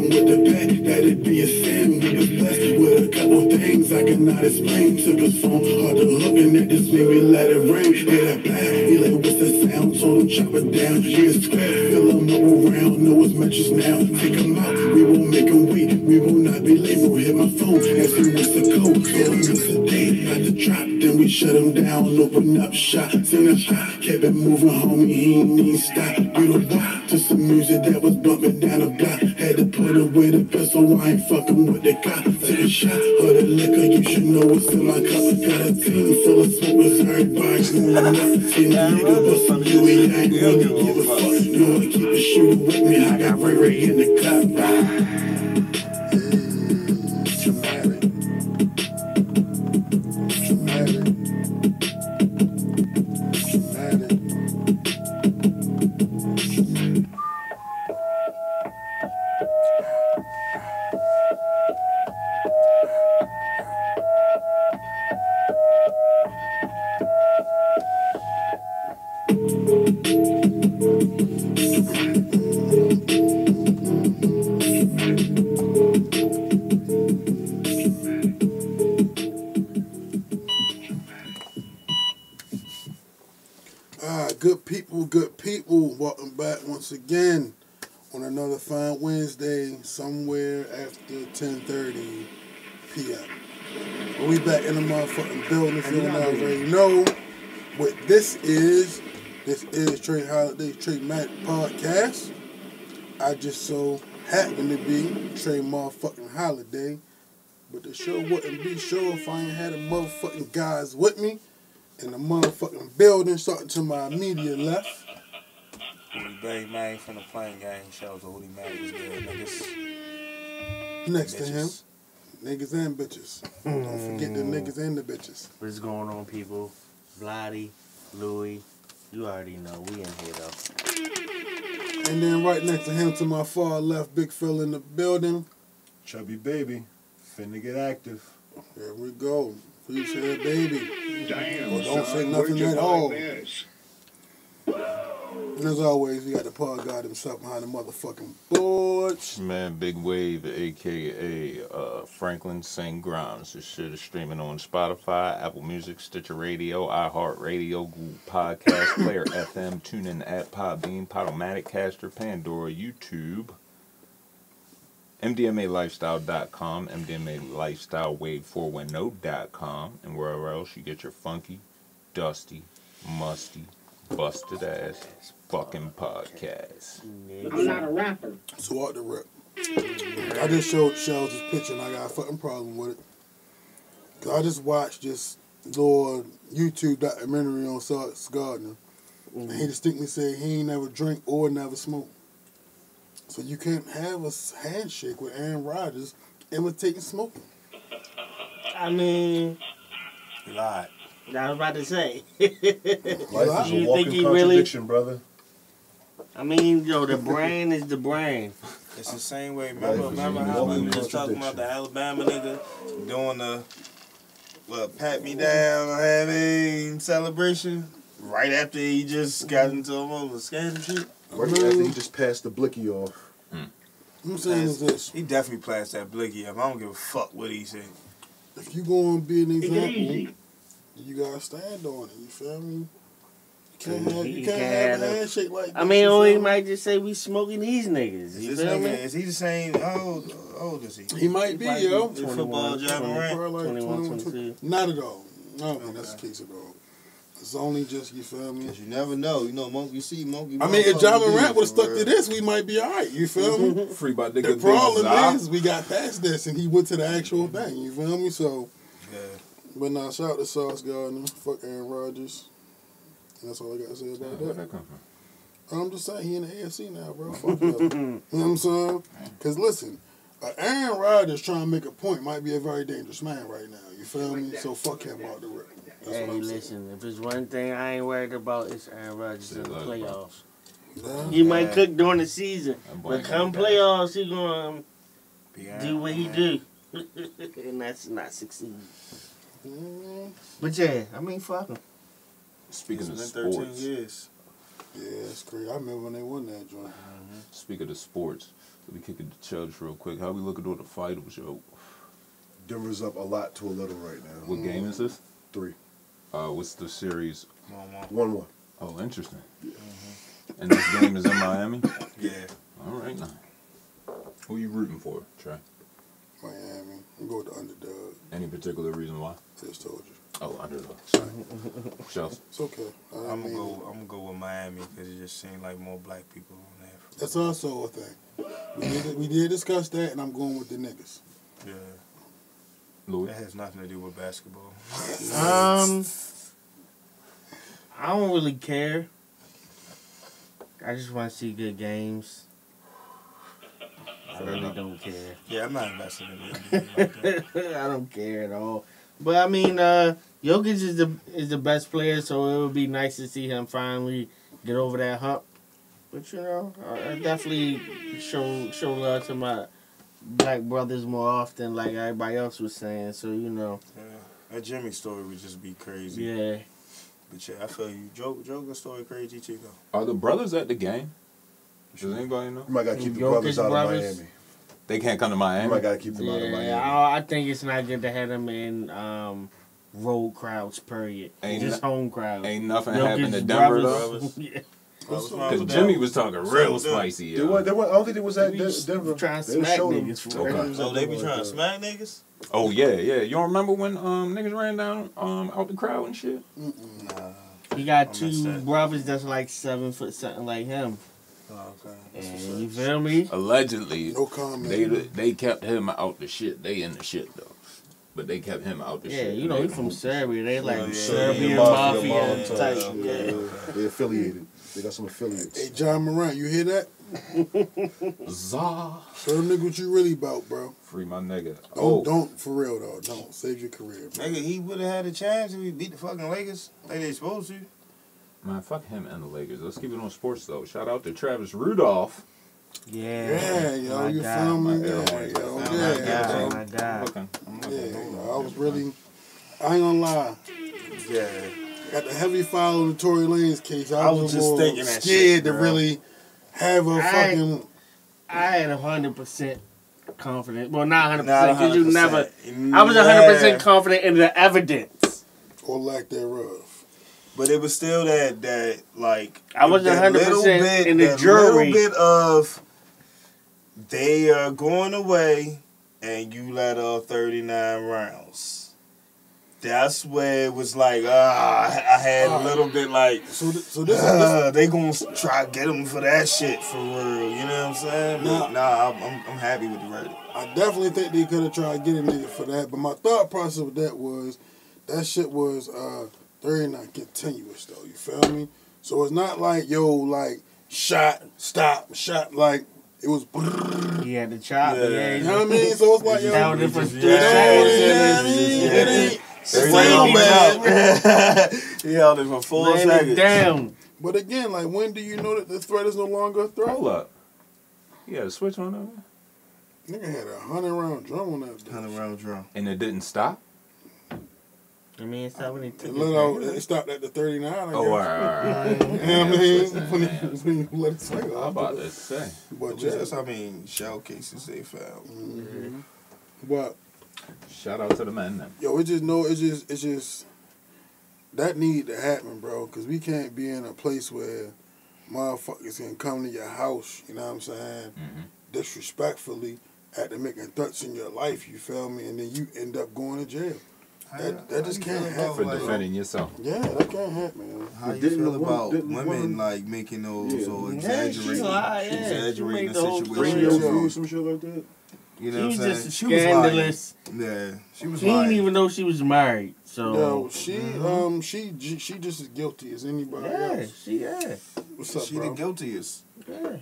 with the pack, that'd be a sin. We was blessed with a couple things I cannot explain. Took his phone, hard to looking at this nigga, let it ring. Hear that blast, he like, what's the sound? Told him chop it down. Yeah, square, fill him up around, know his matches now. Take him out, we won't make him weak, we will not be. Bro, hit my phone, ask him what's the code. Him it's a date, got the drop, then we shut him down, open up shop. Seen a shot, kept it moving, homie, he ain't need stop. We don't walk to some music that was bumping down the block. Put away the pistol, I ain't fucking with the cop. Take a shot of the liquor, you should know what's in my cup. Got a team full of smokers, everybody doing up. See the nigga bust some you, he ain't really give a fuck. You wanna keep a shooter with me, I got Ray Ray in the cup. Back in the motherfucking building, if you don't already know what this is. This is Tra Holiday Tramatic Podcast. I just so happen to be Tra motherfucking Holiday, but the show wouldn't be show if I ain't had the motherfucking guys with me in the motherfucking building, starting to my immediate left. Hootie Bay man from the Plain Gang shows the Hootie Man was good niggas. Next to him. Niggas and bitches. Don't forget the niggas and the bitches. What's going on, people? Vladdy, Louie, you already know we in here though. And then right next to him, to my far left, big fella in the building. Chubby baby, finna get active. There we go. Please say baby. Damn, Well, don't son, say nothing at all. this? And as always, we got the pod god himself behind the motherfucking boards. Man, Big Wave, aka uh, Franklin St. Grimes. This shit is streaming on Spotify, Apple Music, Stitcher Radio, iHeartRadio, Google Podcast, Player FM, TuneIn app, Podbean, Podomatic, Caster, Pandora, YouTube, MDMALifestyle.com, MDMALifestyleWave410.com, and wherever else you get your funky, dusty, musty, busted ass fucking podcast. I'm not a rapper. So out the rip. I just showed Shells this picture and I got a fucking problem with it. Cause I just watched this little YouTube documentary on Sauce Gardner. And he mm-hmm. distinctly said he ain't never drink or never smoke. So you can't have a handshake with Aaron Rodgers imitating smoking. I mean, He lied. I was about to say. Life is You a walking he really- contradiction, brother. I mean, yo, the brain is the brain. It's the same way. Remember, is remember how we walking were just talking about the Alabama nigga doing the what, pat me down, I mean, celebration right after he just got into a moment of scandal shit. Right after he just passed the blicky off. I'm saying is this. He definitely played that blicky up. I don't give a fuck what he said. If you gonna be an example, easy. You gotta stand on it. You feel me? You can't have, you can't can't have have a a- handshake like that. I mean, you or he might just say we smoking these niggas. You this feel nigga, me? is he the same? How old, how old is he? He might be, Might yo. be Football 21, job, 20, right? Probably like 21, 21, 22. Not at all. I don't think that's the Okay. case at all. It's only just, you feel me? Cause you never know. You know, Monkey see Monkey. I mean, if Ja motherfucker Morant be would have stuck real. to this, we might be all right. You feel me? Free by nigga. the problem ah. is, we got past this and he went to the actual thing. You feel me? So, Yeah. But now, shout out to Sauce Gardner. Fuck Aaron Rodgers. And that's all I got to say about Where'd that. that come from? I'm just saying, he in the AFC now, bro. Fuck you know what I'm saying? Because listen, uh, Aaron Rodgers trying to make a point might be a very dangerous man right now. You feel me? So fuck him out the rip. That's Hey, what listen, if there's one thing I ain't worried about, it's Aaron Rodgers in the Say less, bro. playoffs. Yeah. He might cook during the season, but come gonna die. playoffs, he gonna Be do what he do, and that's not succeed. Mm, But yeah, I mean, fuck him. Speaking of It's 13 sports, years. Yeah, it's crazy. I remember when they won that joint. speaking of the sports, Let me kick it to Chubbs real quick. How we looking at the finals, yo? Denver's up a lot to a little right now. What game is this? Three. Uh, what's the series? Come on, One one. Oh, interesting. And this game is in Miami. Yeah. All right now. Who you rooting for, Trey? Miami. I'm going with the underdog. Any particular reason why? I just told you. Oh, underdog. Sorry. Chelsea. It's okay. I I'm gonna mean, go. I'm gonna go with Miami because it just seemed like more black people on there. That's also a thing. We did, we did discuss that, and I'm going with the niggas. Yeah. Louis. That has nothing to do with basketball. Um, I don't really care. I just want to see good games. I Fair really enough. don't care. Yeah, I'm not investing in it. Like. I don't care at all. But I mean, uh, Jokic is the is the best player, so it would be nice to see him finally get over that hump. But you know, I, I definitely show show love to my black brothers more often, like everybody else was saying. So you know, yeah. That Jimmy story would just be crazy. yeah. But yeah, I feel you. Joe, Joker story crazy too though. Are the brothers at the game? Does anybody know? You might gotta keep the Jokic brothers out brothers? of Miami. They can't come to You Miami. might gotta keep them out of Yeah, Miami. I, I think it's not good to have them in um, road crowds. Period. Ain't Just no- home crowds. Ain't nothing Jokic's happened to Denver brothers- though. yeah. Because Jimmy was talking real the- spicy. They yo. were, they were, I don't think they was at They Den- be Denver. trying to They smack showed 'em. niggas for They real. Oh, they be trying to smack niggas? Oh yeah, yeah. You don't remember when um niggas ran down um out the crowd and shit? Nah. He got I two that. brothers that's like seven foot something like him. Oh, okay. And you feel me? Allegedly, No comment. they they kept him out the shit. They in the shit though, but they kept him out the Yeah, shit. you know, They he from moved. Serbia. They like yeah, Serbian yeah, mafia, mafia, type. yeah, Yeah. yeah. They affiliated. They got some affiliates. Hey, Ja Morant, you hear that? Zah. Show them niggas what you really about, bro. Free my nigga. Don't, Oh, don't, for real, though. Don't. Save your career, bro. Nigga, he would have had a chance if he beat the fucking Lakers like they supposed to. Man, fuck him and the Lakers. Let's keep it on sports though. Shout out to Travis Rudolph. Yeah. Yeah, yo, My you God, feel me? God, Yeah, my yo, God, My yeah, God, yo. my God. Okay. I'm not Yeah, gonna hold yo. I was really, I ain't gonna lie. Yeah. Got the heavy file on the Tory Lanez case. I, I was, was just thinking that scared shit, to really have a I- fucking I had hundred percent confident. Well, not hundred percent because you never. I was hundred Yeah. percent confident in the evidence. or lack thereof. But it was still that that like I wasn't that 100% little bit- in the that jury. Little bit of they are going away, and you let off thirty nine rounds. That's where it was like ah, I had a little bit like So, th- so this uh, they gonna try to get him for that shit for real. You know what I'm saying? But Nah. nah, I'm, I'm, I'm happy with the verdict. I definitely think they could have tried getting get a nigga for that. But my thought process with that was that shit was uh 39 continuous though. You feel me? So it's not like yo like shot, stop, shot like it was. He had the chop. Yeah. Yeah, You know what I mean? So it's like yo. Sound different. just- ain't, Yeah. it ain't, Yeah. it ain't Everything same, man. went up. he held it for four Laying it seconds. down. But again, like when do you know that the threat is no longer a threat? Hold up. You got a switch on there? Nigga had a hundred round drum on that. Hundred round drum. And it didn't stop? I mean, it's not when he It, took let out, it. it stopped at the 39. I Oh, guess. all right, all right. You know what I mean? When you, when you let it swing I'm about to say. But yeah. That's how many shell cases they found. Mhm. But Shout out to the man then. yo, it just no, it's just it's just that need to happen, bro. Cause we can't be in a place where motherfuckers can come to your house. You know what I'm saying? Mhm. Disrespectfully, after making threats in your life. You feel me? And then you end up going to jail. That- that just can't happen. For defending yourself. Yeah, that can't happen. Man. How you Didn't feel about didn't the women like making those Yeah. or Yeah, exaggerating, she's lied, yeah. She exaggerating made the the whole situation? story Radio some shit like that. You know She what was I'm saying? just She was lying. scandalous. Yeah, she was He didn't even know she was married. So Yo, she um she she just as guilty as anybody yeah, else. she yeah, What's up, she bro? the guiltiest. yeah.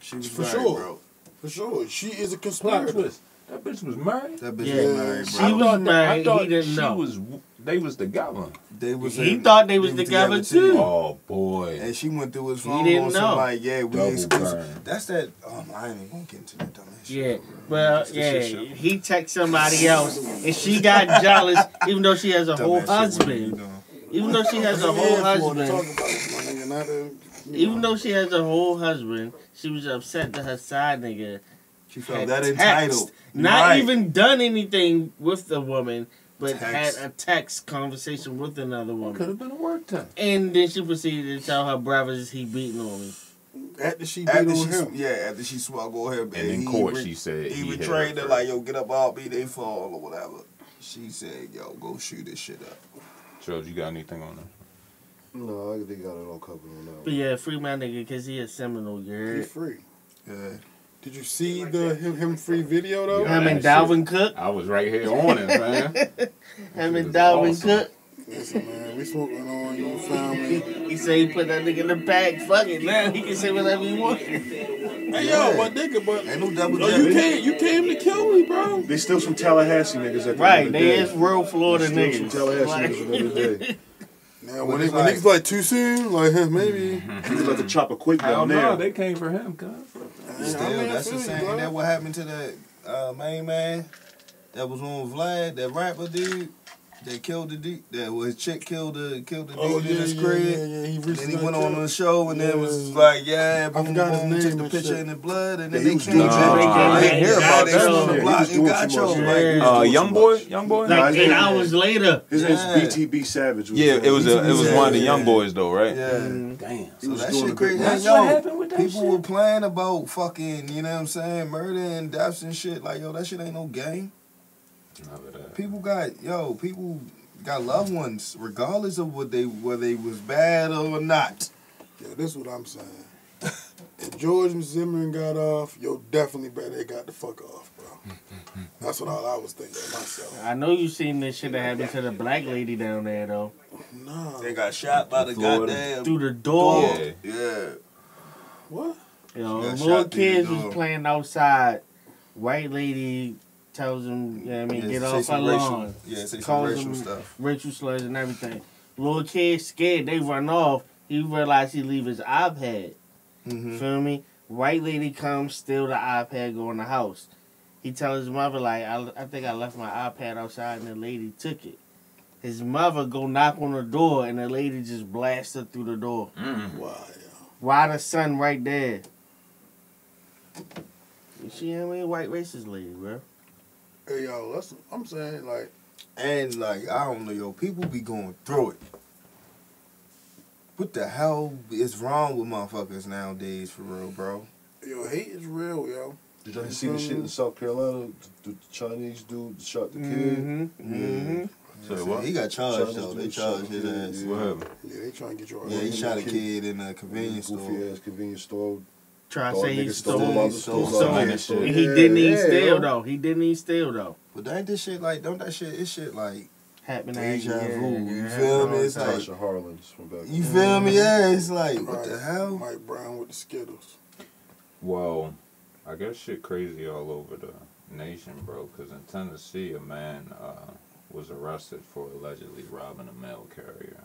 She was For married, sure. bro. For sure, she is a Plot conspirator. Twist. That bitch was married. That bitch Yeah. was married, She was that- married, I thought he didn't she know. was. They was together. They was He in- thought they was were together, too. Oh boy. And she went through his He phone didn't on know. like, yeah, we Double exclusive. burn. That's that. Um, I ain't even gonna get into that dumb ass shit. Yeah, well, That's yeah, he texted somebody else, and she got jealous, even though she has a Dumb whole ass shit, what you husband. Even though she has a I'm whole here for to husband. Talk about it, my nigga, not to Even though she has a whole husband, she was upset that her side nigga She felt had that text, entitled. not Right. even done anything with the woman, but Text. had a text conversation with another woman. Could have been a work time. And then she proceeded to tell her brothers he beating on me. After she beat After on she, him. yeah, after she swung on him, And in court, re- she said he, he hit betrayed her her like, "Yo, get up off me, they fall or whatever." She said, "Yo, go shoot this shit up." George, you got anything on that? No, I think they got it all covered on that. But yeah, free my nigga because he a Seminole, you He free. Yeah. Did you see the him, him free video though? Yeah. Him and that Dalvin Cook. I was right here on it, man. Him and was Dalvin awesome. Cook. Listen, man, we smoking on your family. He said he put that nigga in the bag. Fuck it, now he can say whatever he wants. Hey yo, my nigga, but Ain't no double no, you came, you came to kill me, bro. They still some Tallahassee niggas at the Right, end of the they day. is real Florida Still some niggas. Tallahassee Like- niggas at the end of the day. Now But when, it's it, when like- niggas like too soon, like huh, maybe. Niggas like to chop a quick Hell down no, there. they came for him, cuz. Still, I mean, that's the same. bro. Ain't that what happened to that uh, main man that was on Vlad, that rapper dude that killed the dude? That was chick killed the killed the dude Oh in yeah, his yeah, crib. yeah, yeah. He Then he went on the show and then was like, yeah, I boom, forgot his boom, name took the picture shit. in the blood, and then Yeah, they he was came doing back. They I didn't hear got about they that on the He block was and got too your like, Yeah. Uh, young boy, young boy. Nah, Like his eight name- hours later. His name's Yeah. BTB Savage. was Yeah, it was a, it was one of the young boys though, right? yeah. Mm. Damn. So that shit crazy. That's yo, what happened with that people were playing about fucking, you know what I'm saying, murder and deaths and shit. Like, yo, that shit ain't no game. None of that. People got, yo, people got loved ones, regardless of what they, whether they was bad or not. Yeah, this is what I'm saying. if George Zimmerman got off, yo, definitely better they got the fuck off, bro. That's what all I was thinking myself. I know you seen this shit that happened to the black lady down there though. No. They got shot by the Florida. goddamn Through the door. Yeah. Yeah. What? You know, little shot through the kids was playing outside. White lady tells them, you know what I mean, Yeah, get off her some racial- lawn. Yeah, say some Calls racial them stuff. racial slurs and everything. Little kids scared, they run off. He realized he leave his iPad. Mm-hmm. Feel me? White lady comes, steal the iPad, go in the house. He tells his mother like, I, I think I left my iPad outside and the lady took it. His mother go knock on the door and the lady just blasted through the door. Mm. Wow, yo. Why the son right there? You see how many white racist lady, bro? Hey, yo, that's, I'm saying, like, And like, I don't know, yo, people be going through it. What the hell is wrong with motherfuckers nowadays, for real, bro? yo, hate is real, yo. Did y'all see the shit in South Carolina? The, the Chinese dude shot the kid. Mm-hmm. Mm-hmm. Say what? He got charged Chinese though. They charged his ass. kid, What happened? Yeah, they trying to get your Yeah, he shot a kid. kid in a convenience store. Goofy ass convenience store. Try to say he niggas stole. stole stole- all stole stole something. all the shit. And he didn't even Yeah, steal yo. though. He didn't even steal though. But ain't this shit like, don't that shit, it's shit like, Happened Deja yeah, vu, yeah, you yeah, feel me? It's the like- Tasha Harlins from back. you feel me? Yeah, it's like, what the hell? Mike Brown with the Skittles. Well, I guess shit crazy all over the nation, bro. Because in Tennessee, a man uh, was arrested for allegedly robbing a mail carrier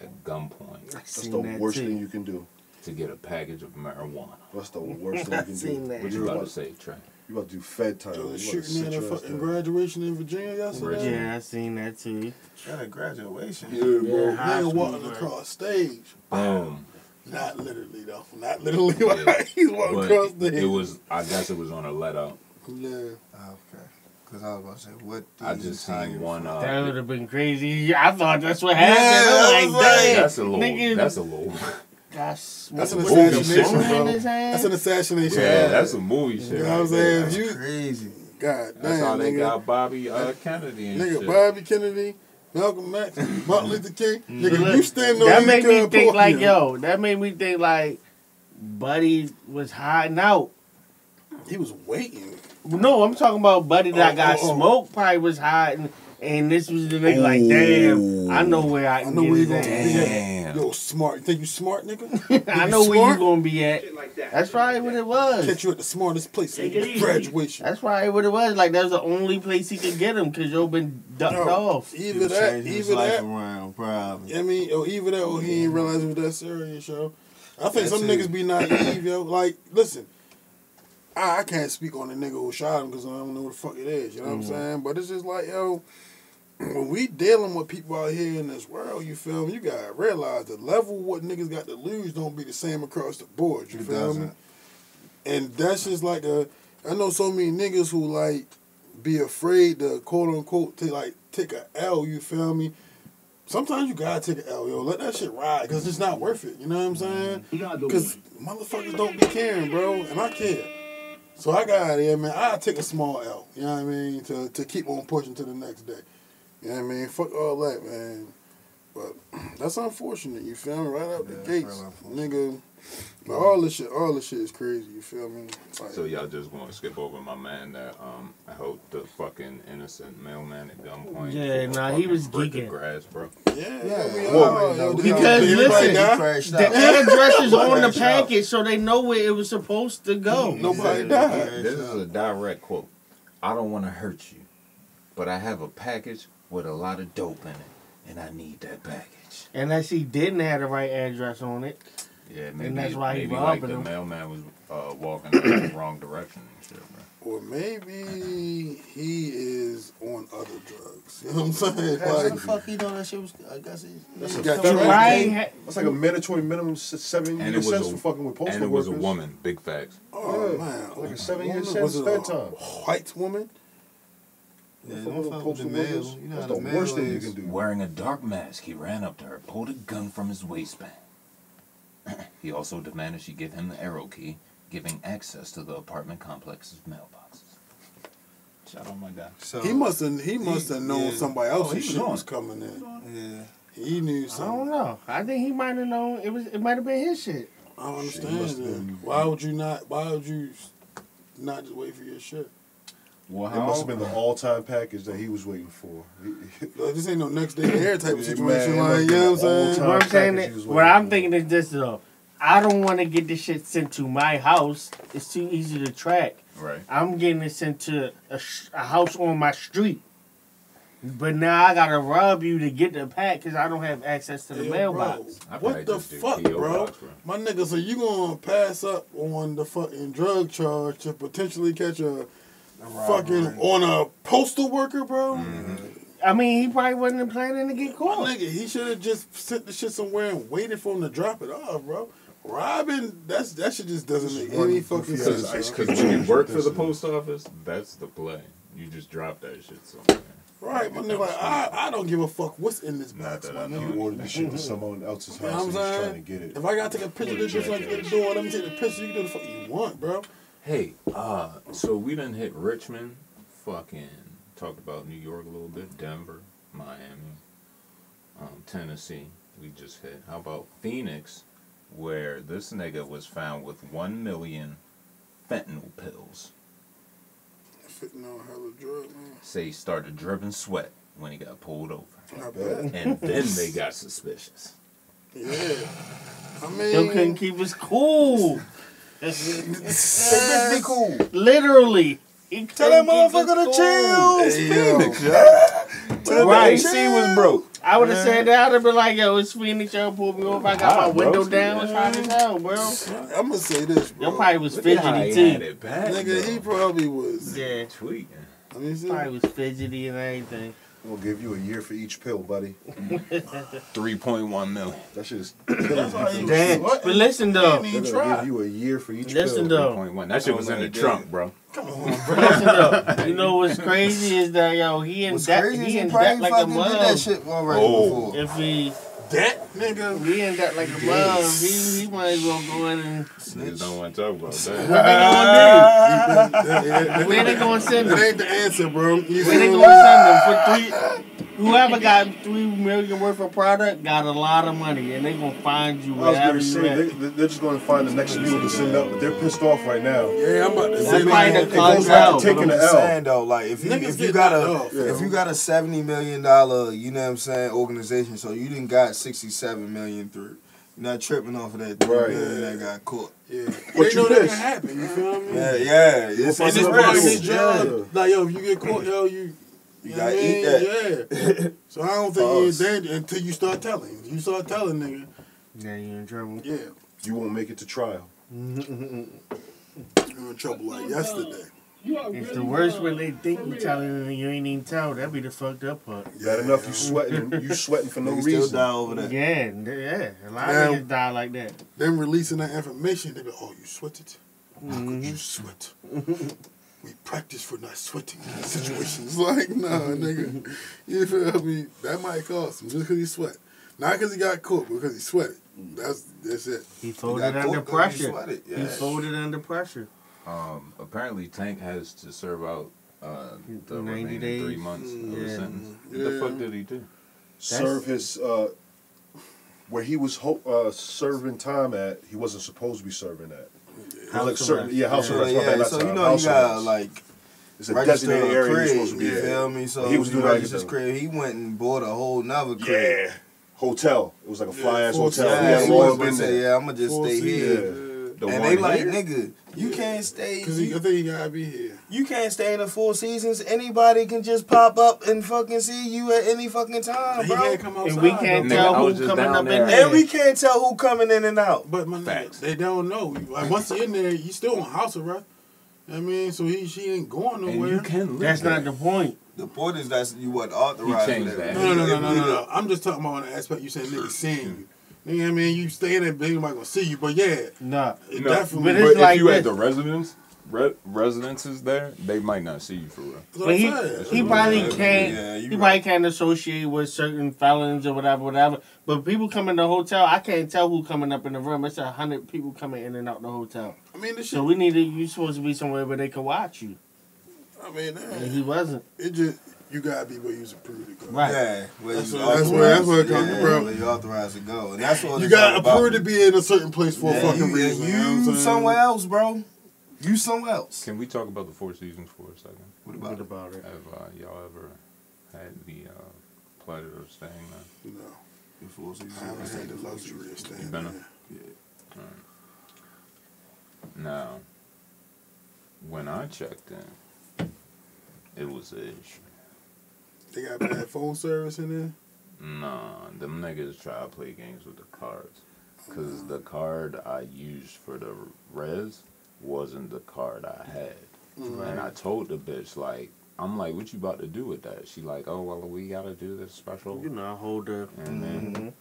at gunpoint That's the that worst too. thing you can do. To get a package of marijuana. That's the worst thing you can seen do. that. What you You're about about, to say, Trey? you about to do Fed time. Yo, You the about to shooting sit at a fucking graduation in Virginia yesterday. Yeah, I seen that too. Got a graduation. Yeah, bro. Yeah, high Nigga walking bro. across stage. Boom. Not literally though. Not literally. Yeah. He's walking But across stage. it was. I guess it was on a let up. Yeah. Okay. Because I was about to say, what I these just seen one. from? That Uh, would have been crazy. I thought that's what happened. Yeah, I was like, like- that's a little. nigga, That's a little. Gosh, That's what an was assassination, that, bro. in his hand? That's an assassination. Yeah, that's a movie shit. You know what I'm saying? there. If you- crazy. God damn, That's how they nigga. got Bobby uh, Kennedy and Nigga, shit. Bobby Kennedy, Malcolm X, Martin Luther King. Nigga, Look, you stand on that made me kind think like, podium. yo, that made me think like, Buddy was hiding out. He was waiting. No, I'm talking about Buddy that Oh, got oh, oh. smoked. Probably was hiding, and this was the nigga like, damn, I know where I I know where you his gonna ass. be at. Damn. Yo, smart. You think you smart, nigga? I You know where you smart? gonna be at. Like that. That's probably what it was. Catch you at the smartest place at Take it easy. graduation. That's probably what it was. Like that was the only place he could get him because yo been ducked Yo, off. Either that, Changed his either life that. around, probably. I mean, or either that, or he ain't realize it was that serious, yo. I think That some too. niggas be naive, yo. Like, listen, I, I can't speak on the nigga who shot him because I don't know what the fuck it is. You know what I'm Mm-hmm. saying? But it's just like, yo, when we dealing with people out here in this world, you feel me? You gotta realize the level what niggas got to lose don't be the same across the board. You It feel me? doesn't. And that's just like a. I know so many niggas who like be afraid to quote unquote take like take a L. You feel me? Sometimes you gotta take a L, yo. Let that shit ride, cause it's not worth it. You know what I'm mm-hmm. saying? Cause motherfuckers don't be caring, bro, and I care. So I got it, yeah, man. I take a small L. You know what I mean? To to keep on pushing to the next day. You know what I mean? Fuck all that, man. But that's unfortunate. You feel me? Right out the Yeah, it's gates, nigga. But all this shit, all this shit is crazy. You feel me? Like, So y'all just gonna skip over my man that um I hope the fucking innocent mailman at gunpoint. Yeah, for a nah, he was brick geeking. grass, bro. yeah, Yeah. yeah, we Whoa, all, wait, yo, no, did because listen, The out. address is on the package, so they know where it was supposed to go. Nobody Yeah. died. This is a direct quote. I don't want to hurt you, but I have a package with a lot of dope in it, and I need that package. Unless he didn't have the right address on it. Yeah, maybe, that's why he maybe robbing like the him. mailman was uh, walking in the wrong direction and shit, bro. Or maybe he is on other drugs. You know what I'm saying? How the Like, fuck he know that shit was? I guess he. That's he a got coming Right? ha- That's like a mandatory minimum s- seven And year it was sentence a- for fucking with postal and it was a woman. Big facts. oh Yeah, man, like a seven-year sentence, Was it a time. White woman. Yeah, don't fuck with the postal mail. workers. You know That's the the worst thing you can do. Wearing a dark mask, he ran up to her, pulled a gun from his waistband. he also demanded she give him the arrow key, giving access to the apartment complex's mailboxes. Shout out my guy. So, He must have. He must have known yeah. somebody else. Oh, he whose was shit was coming in. Yeah. He knew something. I don't know. I think he might have known it was. It might have been his shit. I don't understand. must been- Why would you not? Why would you not just wait for your shit? Well, It must have been the all time package that he was waiting for. Like, this ain't no next day air type of situation. man, like you know what I'm saying? What I'm saying, package is, what I'm for. thinking is this though. I don't want to get this shit sent to my house. It's too easy to track. right. I'm getting it sent to a, sh- a house on my street. But now I gotta rob you to get the pack because I don't have access to the Hey, mailbox. Bro, what the fuck, P.O. bro? box, bro. My nigga, so you gonna pass up on the fucking drug charge to potentially catch a fucking on a postal worker, bro? Mm-hmm. I mean, he probably wasn't planning to get My caught. nigga, he should have just sent the shit somewhere and waited for him to drop it off, bro. Robbing, that's that shit just doesn't make any fucking sense. Because when you work for the post office, that's the play. You just drop that shit somewhere. Right, my nigga, like, I, I don't give a fuck what's in this Not box, that my I know. You nigga. ordered the shit to someone else's You know house and I'm he's saying? trying to get it. If I gotta take a picture of this bitch like at the door, let me take the picture. You can do the fuck you want, bro. Hey, uh, so we done hit Richmond, fucking talked about New York a little bit, Denver, Miami, um, Tennessee. We just hit. How about Phoenix, where this nigga was found with one million fentanyl pills. Fitting on hella drug, man. Say he started dripping sweat when he got pulled over, I bet. and then they got suspicious. Yeah. I mean, Yo couldn't keep his cool. Bitch, be cool. Literally. Tell that motherfucker to chill. Hey, yo. Phoenix, yo. Right. that AC was broke. I would have said that. I'd have been like, yo, it's Phoenix. Yo, pulled me over. I got my window down. It's hot as hell, bro. I'm gonna say this, bro. Yo probably was Look fidgety he too. back, Nigga, he probably was. Yeah. tweeting. Let me see. Probably was fidgety and everything. We'll give you a year for each pill, buddy. Three point one Three point one million. That shit is That's killing why. Damn. But listen though, He They're gonna give you a year for each Listen pill. though. Three point one. That shit was in the trunk, bro. Come on, bro. listen though, you know what's crazy is that yo he in What's debt. crazy is He he in probably like a fucking did that shit already Oh. before. If he That nigga. he in debt like a mug, he he might as well go in and Niggas don't want to talk about what that. they gonna do? Where they gonna send them? That him? ain't the answer, bro. You Where they gonna send them for three? Whoever got three million worth of product got a lot of money, and they gonna find you I was wherever gonna you say they, they're just gonna find the next mule to send up, but they're pissed off right now. Yeah, I'm about to say That's why that. the cartel- They're taking the just L. saying though, like if you if you got a off, if you got a seventy million dollar, you know what I'm saying, organization, so you didn't got sixty seven million through. You're not tripping off of that three Right. million that got caught. Yeah. What they you know that can happen. You feel me? Yeah, yeah. It's, And it's it's a part of risk. his job. Yeah. Like, yo, if you get caught, yo, you. You know gotta what eat mean? Yeah. So I don't think you're in until you start telling. You start telling, nigga. Yeah, you're in trouble. Yeah. You won't make it to trial. You're in trouble like yesterday. It's the worst when they think you're telling and you ain't even tell. That'd be the fucked up part. Bad enough you sweating, you sweating for no Niggas still reason. die over that. Yeah, yeah. A lot Now- of niggas die like that. Them releasing that information, they be, oh, you sweated? How could Mhm. you sweat? we practice for not sweating in situations. like, nah, nigga. You feel me? That might cost him just because he sweat. Not because he got caught, but because he sweated. That's that's it. He He folded got under caught 'cause he pressure. He folded under pressure. Um, apparently, Tank has to serve out uh, the 90 remaining days. three months of Yeah. the sentence. What the fuck did he do? Serve his uh, where he was ho- uh, serving time at. He wasn't supposed to be serving at. It was House like certain, yeah, house So, arrest. my bad, yeah, not so you know house you gotta arrest. like it's a register designated a area you're crib. supposed to be You in. feel me? So He was doing register his everything. crib. He went and bought a whole nother crib. Yeah, hotel. It was like a fly ass Four hotel. seasons. He Yeah, had he all was up in gonna say, there. yeah, I'm gonna just Four stay seasons. here. The and one they like, here? nigga, you can't stay. Because I think he gotta be here. you can't stay in the Four Seasons. Anybody can just pop up and fucking see you at any fucking time, He bro. can't come outside. And we can't Nigga, tell I was who's coming up there. in there. And we can't tell who coming in and out. But my nigga, Facts. they don't know. Like once you're in there, you still on house arrest. I mean, so he she ain't going And nowhere. you can live That's there. not the point. The point is that you wasn't authorized. He changed that. No, no, no, no, no, no, no. I'm just talking about on the aspect you said niggas seeing you. You know I mean? You stay in there, big nobody gonna see you. But yeah, Nah. it No, definitely. but But it's if like you this. at the residence, re- residences there, they might not see you for real. That's But he, he probably Yeah, can't. yeah, he right. probably can't associate with certain felons or whatever, whatever. But people come in the hotel, I can't tell who coming up in the room. It's a hundred people coming in and out the hotel. I mean, this shit. So we need to. You supposed to be somewhere where they can watch you, I mean, and eh, he wasn't. it just you gotta be where you're approved to go. Right. Yeah, where That's you what- that's where- that's where it comes yeah, from. Where you authorized to go, and that's what You it's all got about. approved to be in a certain place for a fucking you, reason. You, know what I'm somewhere else, bro. You somewhere else. Can we talk about the Four Seasons for a second? What What about it? about it? Have uh, y'all ever had the uh, pleasure of staying there? No, Before season, I haven't had the luxury of staying You been there. Now, when I checked in, it was an issue. They got bad phone service in there. Nah, them niggas try to play games with the cards. Cause the card I used for the res wasn't the card I had. And I told the bitch like, I'm like, what you about to do with that? She like, oh well, we gotta do this special. You know, I hold up. And then, Mhm.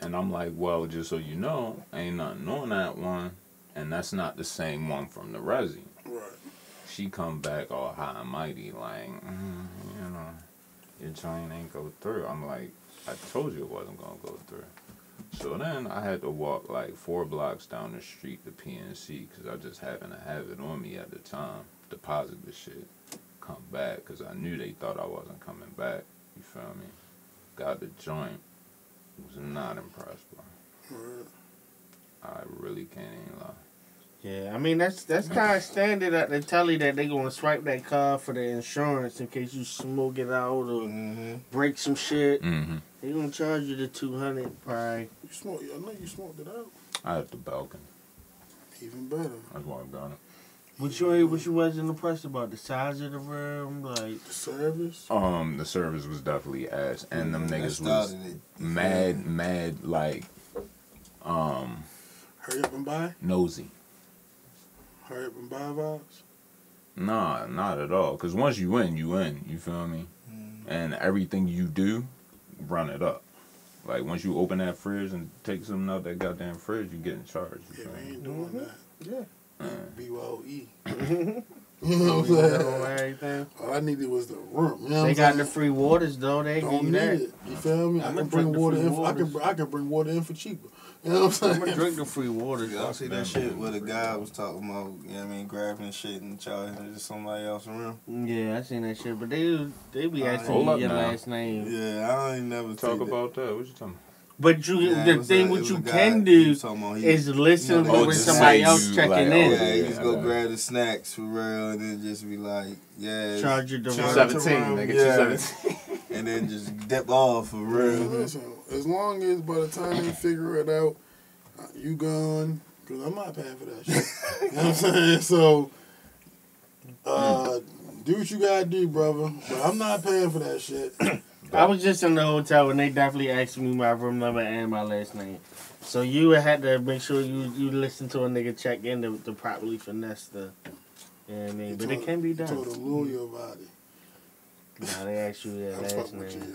and I'm like, well, just so you know, ain't nothing on that one, and that's not the same one from the resi. Right. She come back all high and mighty, like, mm, you know, your joint ain't go through. I'm like, I told you it wasn't gonna go through. So then I had to walk like four blocks down the street to PNC because I just happened to have it on me at the time. Deposit the shit, come back because I knew they thought I wasn't coming back. You feel me? Got the joint. Was not impressed, by. Right. I really can't even lie. Yeah, I mean that's that's kind of standard that they tell you that they're gonna swipe that card for the insurance in case you smoke it out or Mm-hmm. break some shit. Mm-hmm. They gonna charge you the two hundred probably. You smoke. I know you smoked it out. I had the balcony. Even better. That's why I got it. What you what you wasn't impressed about the size of the room, like The service. Um, the service was definitely ass, and them niggas was it. mad, mad, like, um, Hurry up and buy. nosy. Hurry up and buy vibes. Nah, not at all. Cause once you win, you win. You feel me? And everything you do, run it up. Like once you open that fridge and take something out that goddamn fridge, you get in charge. You Yeah, feel we me? ain't doing that. yeah. Uh, BYOE. you know what I'm saying? everything. All I needed was the room. You know They I'm got saying? the free waters though. They give Don't need that. it. You feel me? I I'ma can bring water in. For, I can. I can bring water in for cheaper. You know what I'm I'm gonna saying? drink the free water. Y'all see that shit where the guy was talking about, you know what I mean, grabbing shit and charging it to somebody else around? Yeah, I seen that shit, but they they be asking hold you your now. last name. Yeah, I ain't never talk see that. about that. What you talking? But you, Yeah, the thing a- what you can do was talking about he- is listen No, to when somebody else oh, you, checking like, in. oh, Yeah, he Yeah, just go know. grab the snacks for real and then just be like, yeah. Charge you the Two run. seven- 17, nigga. Yeah. 217. And then just dip off for Man, real. As long as by the time they figure it out, uh, you gone, because I'm not paying for that shit. you know what I'm saying? So, uh, do what you gotta do, brother. But I'm not paying for that shit. I was just in the hotel and they definitely asked me my room number and my last name. So you had to make sure you you listen to a nigga check in to, to properly finesse the Yeah, I mean, You but told- it can be you done. a lawyer about it. Nah, they ask you that fuck last name.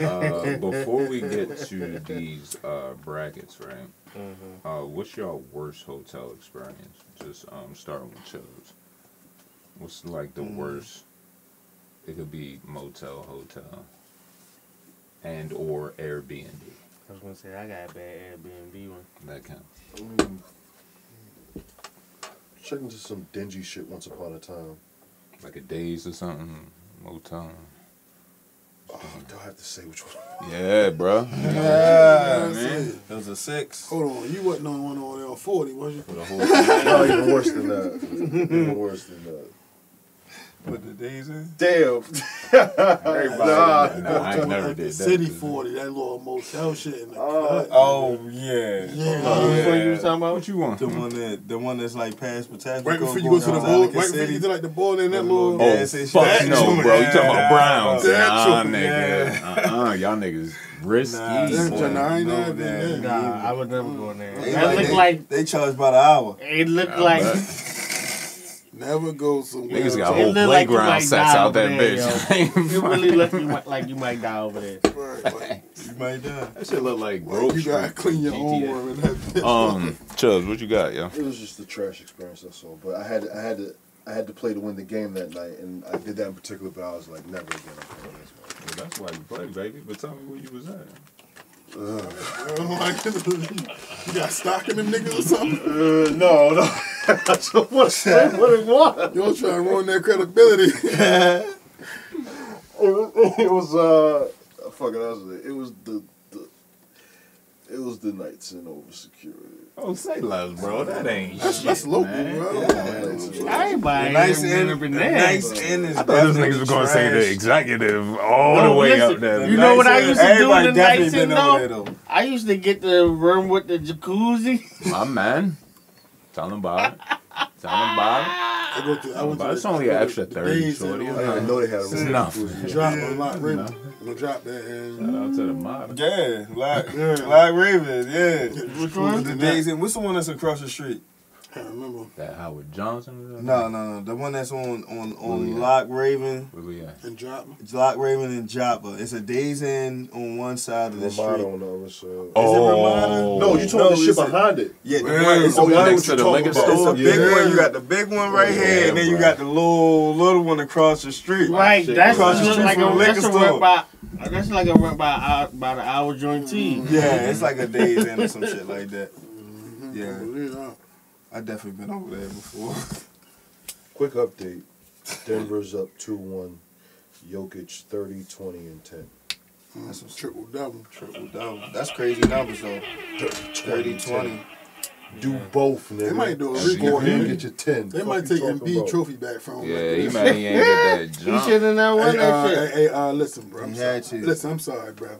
you. Uh, before we get to these uh, brackets, right? Mhm. Uh, what's your worst hotel experience? Just um, starting with Chubbs. What's like the Mm. worst? It could be motel, hotel, and or Airbnb. I was gonna say I got a bad Airbnb one. That counts. Mm. Check into some dingy shit once upon a time. Like a days or something, Motown. Oh, do I have to say which one? Yeah, bro. Yeah, That's man. it. It was a six. Hold on, you wasn't on one on L forty, was you? For the whole no, oh, even worse than that. Even worse than that. Put the Days Inn. Damn. Everybody, Nah. nah, I ain't never Like the did that. City forty, that little motel shit in the Oh. cut. Oh yeah. Yeah. Oh, which one you was talking about? What you want? The one that the one that's like past Patago. Right before you go to the ball, right before you get to like the ball in that little. Yeah, Oh, say shit. fuck That no, bro. You talking about Browns? Nah, nigga. Uh-uh, y'all niggas risky. Nah, Them I no, that- Nah, I would never go in there. They That looked like they charge by the hour. it looked like bet. Never go somewhere. Niggas got It whole look like you playground might sets die out over that there, bitch. it really looked you might, like you might die over there. Right, like, You might die. that shit look like well, Grove you gotta clean your own room in that bitch. Um, Chubbs, what you got, yo? It was just a trash experience, that's all. But I had I had to I had to play to win the game that night, and I did that in particular. But I was like, never again. I'm playing this. Well, that's why you play, baby. But tell me where you was at. Like you got stock in them niggas or something? Uh, no, no. I just want to say what it was. You don't try to ruin their credibility. It was, it was uh, fuck it, that was it. Was the, the it was the Knights Inn over security. Oh, say less, bro. That ain't That's, shit, that's local, man. bro. Everybody Nice ain't end. never the there. Nice end is I thought those niggas were gonna say the executive all the way listen, up there. You know what I used to end. do in the definitely Knights Inn though? I used to get the room with the jacuzzi. My man. Tell him about it. Tell him about it. I go to, I went to it's the- only an extra 30, days shorty. Oh, I didn't know they had a It's enough. Drop a lot, Raven. No. I'm gonna drop that and Shout out to the mob. Yeah, like Yeah. like Ravens, yeah. Which one? The Days Inn what's the one that's across the street? I can't remember. That Howard Johnson was No, no, no. The one that's on on on yeah. Loch Raven, Where we at? And drop. Loch Raven and Joppa. It's a Days Inn on one side of the Ramada street. on the other side. Oh. No, you told No, me the shit behind it. Yeah, the Yeah. one, it's a Oh, one yeah, next to the liquor store? It's a big Yeah. one. You got the big one right Yeah, here, and then you got the little little one across the street. Right, shit, that's across the look street like from a the liquor store. By that's like a rent by hour, by the hour joint too. Mm-hmm. Yeah, it's like a Days Inn or some shit like that. Mm-hmm. Yeah, Yeah. I definitely been over there before. Quick update. Denver's up 2-1. Jokic 30, 20, and 10. That's what's Triple double. triple double. That's crazy numbers though. 30, 20. Do both, nigga. They might do a Score record. him, get your 10. They Fuck might take talking Embiid trophy back from him. Yeah, like he might he ain't get that jump. He jump. should have not won Hey, that uh, shit. hey, hey, uh, listen, bro. I'm He sorry. to. Listen, I'm sorry, bro.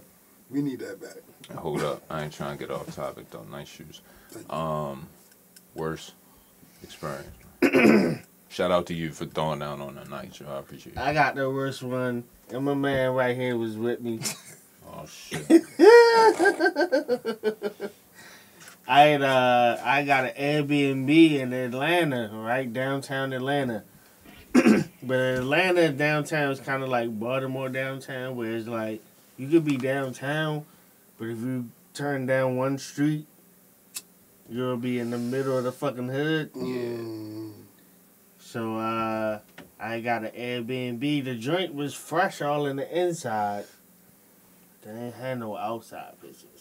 We need that back. Hold up. I ain't trying to get off topic though. Nice shoes. Um worst experience. Shout out to you for throwing down on the night, yo. I appreciate it. I got the worst one, and my man right here was with me. Oh shit. I had uh I got an Airbnb in Atlanta, right downtown Atlanta. but Atlanta downtown is kind of like Baltimore downtown, where it's like you could be downtown, but if you turn down one street, you'll be in the middle of the fucking hood. Mm, So uh I got an Airbnb. The joint was fresh all in the inside. They ain't had no outside pictures.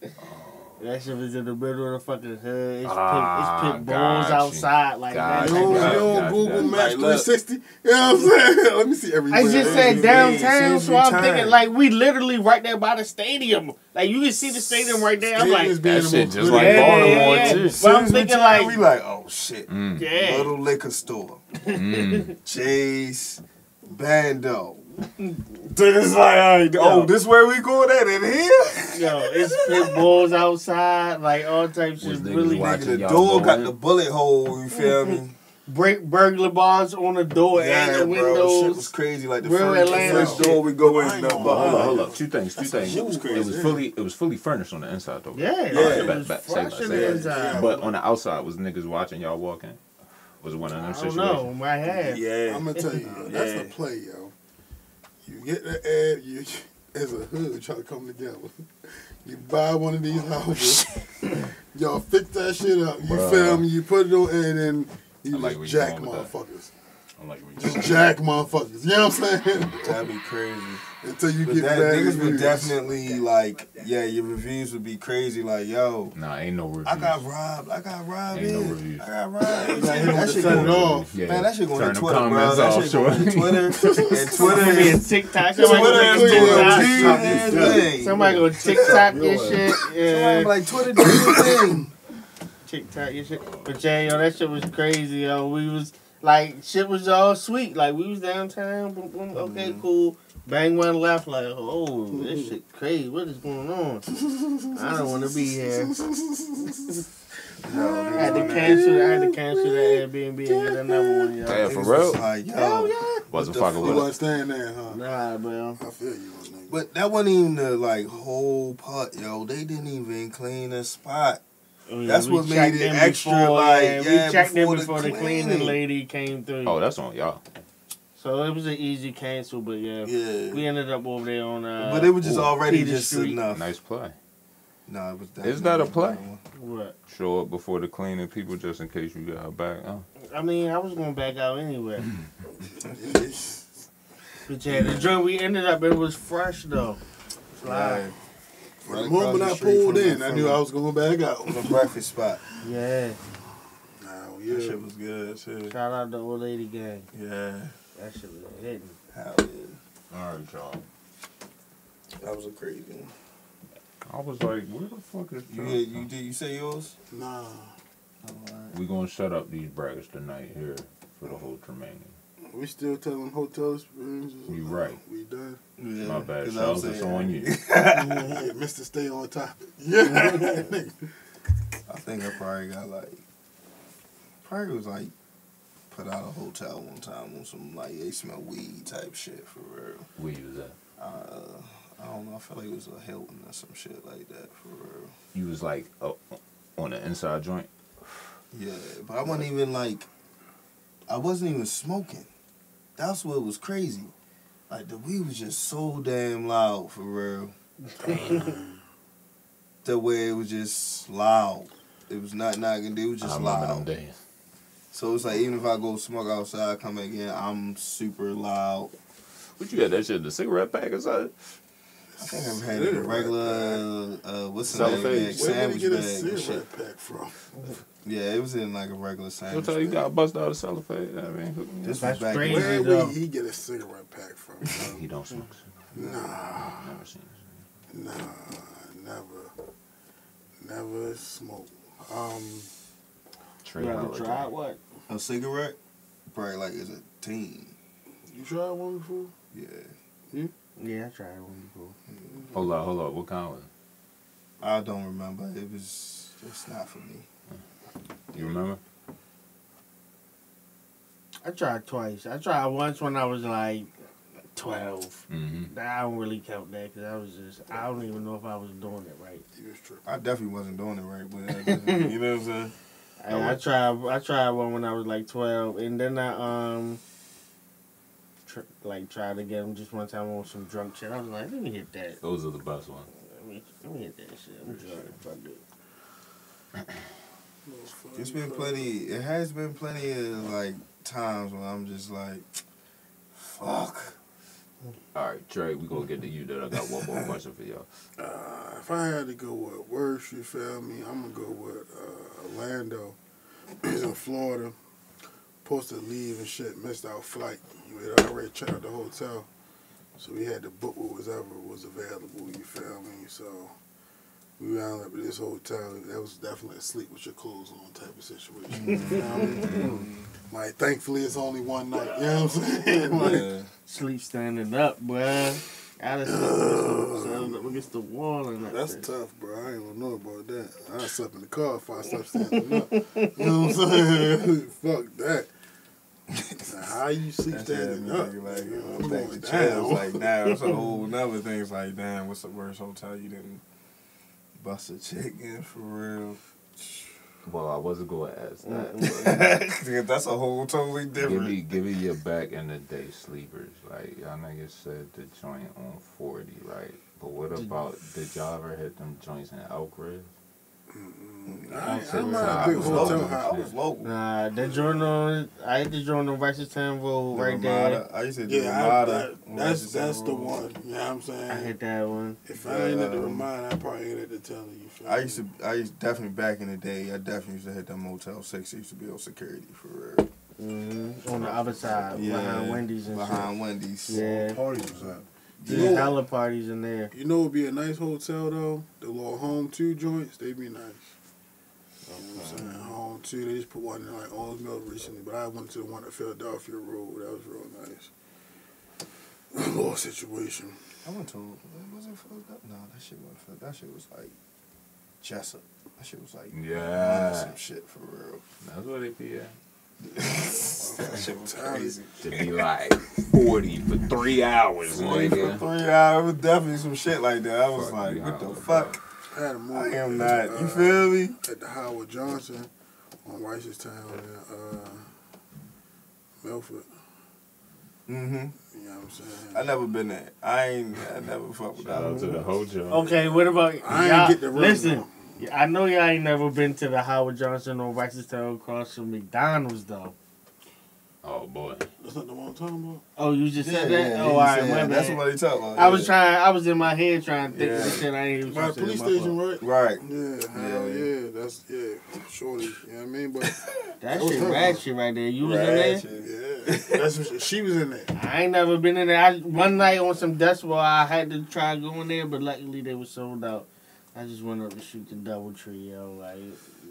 that shit was in the middle of the fucking hood. It's, Ah, pit, it's pit bulls you. outside like Got you that. don't, you don't. Google Maps Like, look. 360? You know what I'm saying? Let me see everywhere. I just said Yeah, downtown, so I'm turn. thinking like we literally right there by the stadium. Like you can see the stadium right there. I'm like, Stadium's being That shit just like Yeah, Baltimore yeah, too. yeah. Soon I'm thinking turn, like- we like, oh shit. Mm, yeah. Little liquor store. mm. Chase, Bando. Then it's like, all right, oh, this where we going at in here? Yo, it's pit bulls outside, like all types Was of niggas really. watching Nigga, the y'all door go got the bullet hole, you feel me? break burglar bars on the door and the bro, shit was crazy. Like the Real first, Atlanta first door we go in, no, But hold up, hold up. Two things, two things. shit was It was fully, it was fully furnished on the inside though. Yeah, Alright, it back- was back- say fresh that, in say the inside. But on the outside, was niggas watching y'all walking? Was one of them I don't know. My head. Yeah. I'm gonna tell you, that's Yeah. a play, yo. You get the ad, you as a hood try to come together. You buy one of these oh, houses, y'all fix that shit up. You Bruh. feel me? You put it on, and then you I like just where you jack going with that. motherfuckers. I'm like, we Just jack motherfuckers. You know what I'm saying? That'd be crazy. Until you But get that bad niggas would reviews. definitely like, yeah, your reviews would be crazy. Like, yo, Nah, ain't no reviews. I got robbed. I got robbed. Ain't no reviews. I got robbed. hit 'em that with shit going turn off. Yeah. Man, that shit going Turn to them Twitter, bro. comments That off, shit going to sure. Twitter. And Twitter Somebody is in TikTok. Somebody Twitter gonna is doing TikTok. TikTok thing. Somebody gonna TikTok your shit. Somebody Yeah. like Twitter do your thing. TikTok your shit. But yeah, yo, that shit was crazy, yo. We was like shit was all sweet. Like we was downtown, boom, boom, okay, Mm-hmm. cool. Bang one left, like, oh, this shit crazy. What is going on? I don't want to be here. I had to cancel. I had to cancel that Airbnb and get another one, yo. Damn, for real? was Like, yo. Hell yeah. Wasn't the fucking You with wasn't staying there, huh? Nah, bro. I feel you, my nigga. But that wasn't even the like whole part, yo. They didn't even clean the spot. Oh, yeah, That's what made it extra, before, like, yeah, yeah, we checked before in before the cleaning cleaning. lady came through. Oh, that's on y'all. So it was an easy cancel, but yeah, Yeah. we ended up over there on. Uh, but it was just already Peter just Street. enough. Nice play. No, it was Is that a play? what? Show up before the cleaning people just in case you got back. Oh. I mean, I was gonna back out anyway. But yeah, the joint we ended up it was fresh though. Fly. Right. Right the moment across I pulled in, I knew I was going back out. From the breakfast spot. Yeah. Nah, That yeah. shit was good too. Shout out the old lady gang. Yeah. That shit was hitting. Hell yeah. All right, y'all. That was a crazy one. I was like, where the fuck is You John? you did you say yours? Nah. We gonna shut up these brackets tonight here for the whole Tremaine. We still telling hotel experiences. You right. We done. Yeah. My bad. I Charles. It's on you. yeah, Mr. Stay on topic. Yeah. I think I probably got like probably was like put out a hotel one time on some like they smell weed type shit for real. Where you was at? Uh, I don't know. I feel like it was a Hilton or some shit like that for real. You was like uh, on the inside joint. Yeah, but I wasn't even like I wasn't even smoking. That's what was crazy. Like the weed was just so damn loud for real. the way it was just loud. It was not knocking. It was I just remember them loud. days. So it's like even if I go smoke outside, come back in, I'm super loud. What you got that shit in the cigarette pack or something? I think I've had it in a regular uh, what's the name? Cellophane? bag, Where did he Sandwich get a bag and shit. cigarette pack from? Yeah, it was in like a regular sandwich. Sometimes you got bust out of cellophane. I mean, This up. was back crazy. Where though. would he get a cigarette pack from? he don't smoke. Nah, Never seen. it. nah, never, never smoke. Um, Tra You ever tried what? A cigarette. Probably like as a teen. you tried one before? Yeah, Yeah, I tried one before. Hold on, hold on. What kind was it? I don't remember. It was just not for me. You remember? I tried twice. I tried once when I was like twelve. Mm-hmm. I don't really count that because I was just I don't even know if I was doing it right. You was tripping. I definitely wasn't doing it right, but you know what I'm saying. I, Oh, I tried I tried one when I was like twelve, and then I um tr- like tried to get them just one time on some drunk shit. I was like, let me hit that. Those are the best ones. Let me let me hit that shit. I'm sorry, fuck it. There's been plenty. It has been plenty of like times when I'm just like, fuck. All right, Tra, we're gonna get to you. That I got one more question for y'all. Uh, if I had to go with worst, you feel me? I'm gonna go with uh, Orlando. He's in Florida. Supposed to leave and shit. Missed our flight. We had already checked out the hotel, so we had to book what was ever was available. You feel me? So we wound up at this hotel. That was definitely a sleep with your clothes on type of situation. Mm-hmm. You know what I mean? Mm-hmm. Like, thankfully, it's only one night. You know what I'm saying? Like, Yeah. Sleep standing up, boy. Gotta sleep up against the wall and that. That's shit. tough, bro. I ain't gonna know about that. I slept in the car if I slept standing up. You know what I'm saying? Fuck that. how you sleep That's standing me up. thinking like, You know, uh, I'm I'm back going to chill. Like, now it's a whole nother thing. It's like, damn, what's the worst hotel you didn't bust a chick in for real? Well, I wasn't going to ask that. Mm-hmm. Yeah, That's a whole totally different. Give me, give me your back in the day sleepers. Like y'all niggas said, the joint on forty, right? But what about did y'all ever hit them joints in Elk Ridge? I, say I'm not not a big local. hotel I was local. Nah, the joint on I hit the joint on Reisterstown Road The right there. Ramada. I used to do Yeah, I, Ramada. that, that's that's the one. You know what I'm saying? I hit that one. if I ain't at the Um, remind, I probably ain't at the teller. You feel I me? used to, I used definitely back in the day. I definitely used to hit that Motel Six. I used to be on security for real. hmm On the other side, behind Wendy's and behind Wendy's. Yeah. Parties was at. Yeah, You know- hella parties in there. You know, it'd be a nice hotel though. The little home two joints, they'd be nice. You know what I'm saying? Home two, they just put one in like Old Mill recently, but I went to the one at Philadelphia Road. That was real nice. little situation. I went to was it Philadelphia? No, that shit wasn't Philadelphia. That shit was like Jessup. That shit was like Yeah. some shit for real. That's what it be at. that shit was crazy. To be like forty for three hours, Forty for three hours, was definitely some shit like that. I was Fuck like, what the Howard, fuck? I had a movie. I am at, not. You uh, feel me? At the Howard Johnson on Reisterstown in uh, Milford. Mm-hmm. You know what I'm saying? I never been there. I ain't. I never fuck with Shout that. out to the Hojo. Okay, what about I ain't y'all? get the room, listen, though. I know y'all ain't never been to the Howard Johnson on Reisterstown across from McDonald's though. Oh boy. That's not the one I'm talking about. Oh, you just Yeah, said that? yeah, oh, he all right, my That's bad. what he talking about. I was trying. I was in my head trying to think of Yeah. the shit I ain't even By the supposed to police say. My station, right? Right. Yeah, hell Yeah. yeah. That's yeah, shorty. You know what I mean? But That That was shit her. ratchet right there. You was in there. Yeah, that's what she, she was in there. I ain't never been in there. I, one night on some decibel, I had to try going there, but luckily they were sold out. I just went up to shoot the double tree, yo. Like,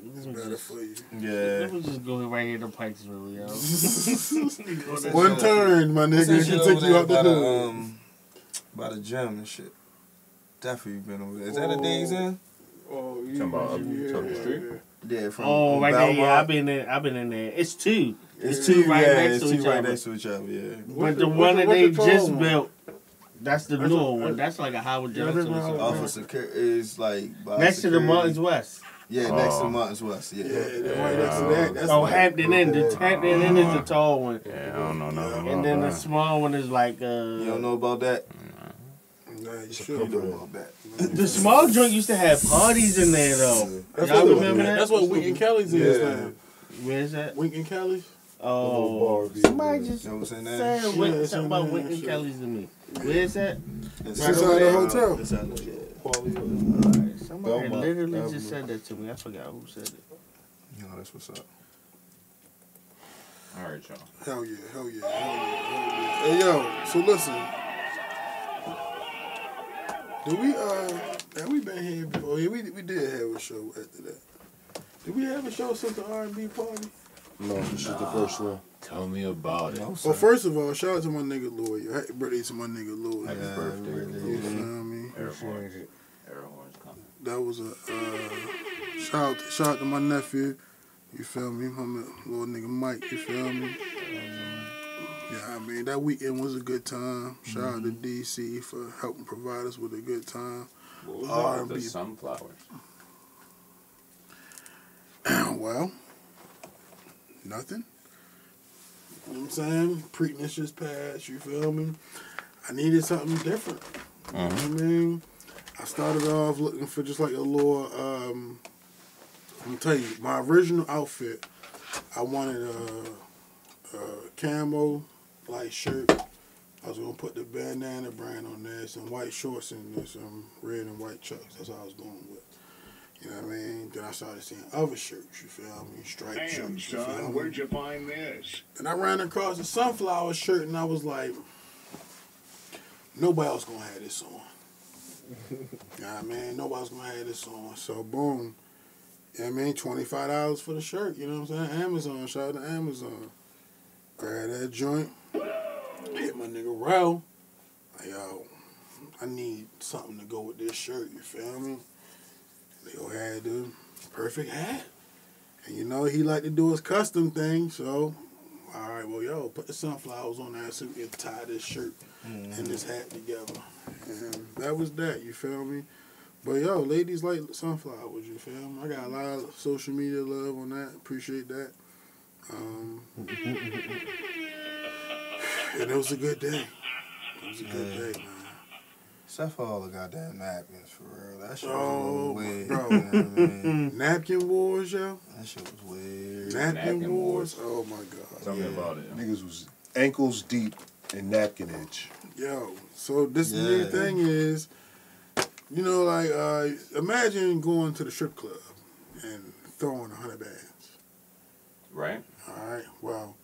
It's let better just, for you. Yeah. let me just go right here to Pikesville, yo. One turn, my What's that nigga, shit can take you there out the by the, hood. um, by the gym and shit. Definitely been over there. Is that a Days Inn? Oh, you, Talking about up yeah, Tucker yeah, Street? yeah. Yeah, from Oh, right there. Yeah, I've been in. I've been in there. It's two. It's two two right yeah, next it's to two each right other. next to each other. Yeah. But What's the the- one what's that they the just one? built, that's the That's newer one. That's like a Howard Yeah, Johnson. that's or what- something. Off of security is like by Next to the security. Martins West. Yeah, next to Oh. Martins West. Yeah. Yeah, yeah, right next to that. That's Oh, like- Hampton Inn. The Hampton Inn is the tall one. Yeah, I don't know nothing about And then the small one is like uh You don't know about that? Nah, you You should know know. about that. the small joint used to have parties in there though. That's Y'all remember that? That's what Wink and Kelly's is Yeah. now. Where's that? Wink and Kelly's. Oh, somebody just You know what I'm saying? said That? Wink- Yeah, something about Wink and. Kelly's to me. Where's that? It's Right inside the hotel. Inside the- yeah. Alright, Somebody Belmont literally Avenue. just said that to me. I forgot who said it. You know, that's what's up. All right, y'all. Hell yeah, hell yeah, hell yeah, hell yeah. Hey yo, so listen. Did we uh have we been here before? Yeah, we we did have a show after that. Did we have a show since the R and B party? No, this is the first one. Tell me about it. No, Well, sir. first of all, shout out to my nigga Lloyd. Happy birthday to my nigga Lloyd. Happy Yeah, birthday. really. You feel me? Air horns. Air horns coming. That was a uh, shout out, shout out to my nephew. You feel me? My little nigga Mike. You feel me? Yeah, I mean that weekend was a good time. Shout out to DC for helping provide us with a good time. What was R&B. that? The sunflowers. well, nothing. You know what I'm saying? Preakness just passed, you feel me? I needed something different. You know what I mean? I started off looking for just like a little, um, I'm gonna tell you, my original outfit, I wanted a, a camo like shirt. I was gonna put the bandana brand on there, some white shorts and some red and white chucks. That's all I was going with. You know what I mean? Then I started seeing other shirts, you feel me? Striped Damn, shirts, you son, where'd you find this? And I ran across a sunflower shirt and I was like, nobody else gonna have this on. I mean? Nobody's gonna have this on. So boom. Know I mean? $25 for the shirt, you know what I'm saying? Amazon, shout out to Amazon. Grab that joint, hit my nigga Rel. Like, yo, I need something to go with this shirt, you feel me? Leo had the perfect hat. And you know, he like to do his custom thing, so all right, well, yo, put the sunflowers on that we can tie this shirt and this hat together. And that was that, you feel me? But yo, ladies like sunflowers, you feel me? I got a lot of social media love on that. Appreciate that. Um, and it was a good day. It was a good Yeah. day, man. Except for all the goddamn napkins, for real. That shit Oh, was weird. bro. You know what I mean? Napkin wars, yo. That shit was weird. Napkin, Napkin wars. wars. Oh my god. Tell me about it. Niggas was ankles deep in napkin edge. Yo, so this new thing is, you know, like uh, imagine going to the strip club and throwing a hundred bands. Right? All right. Well,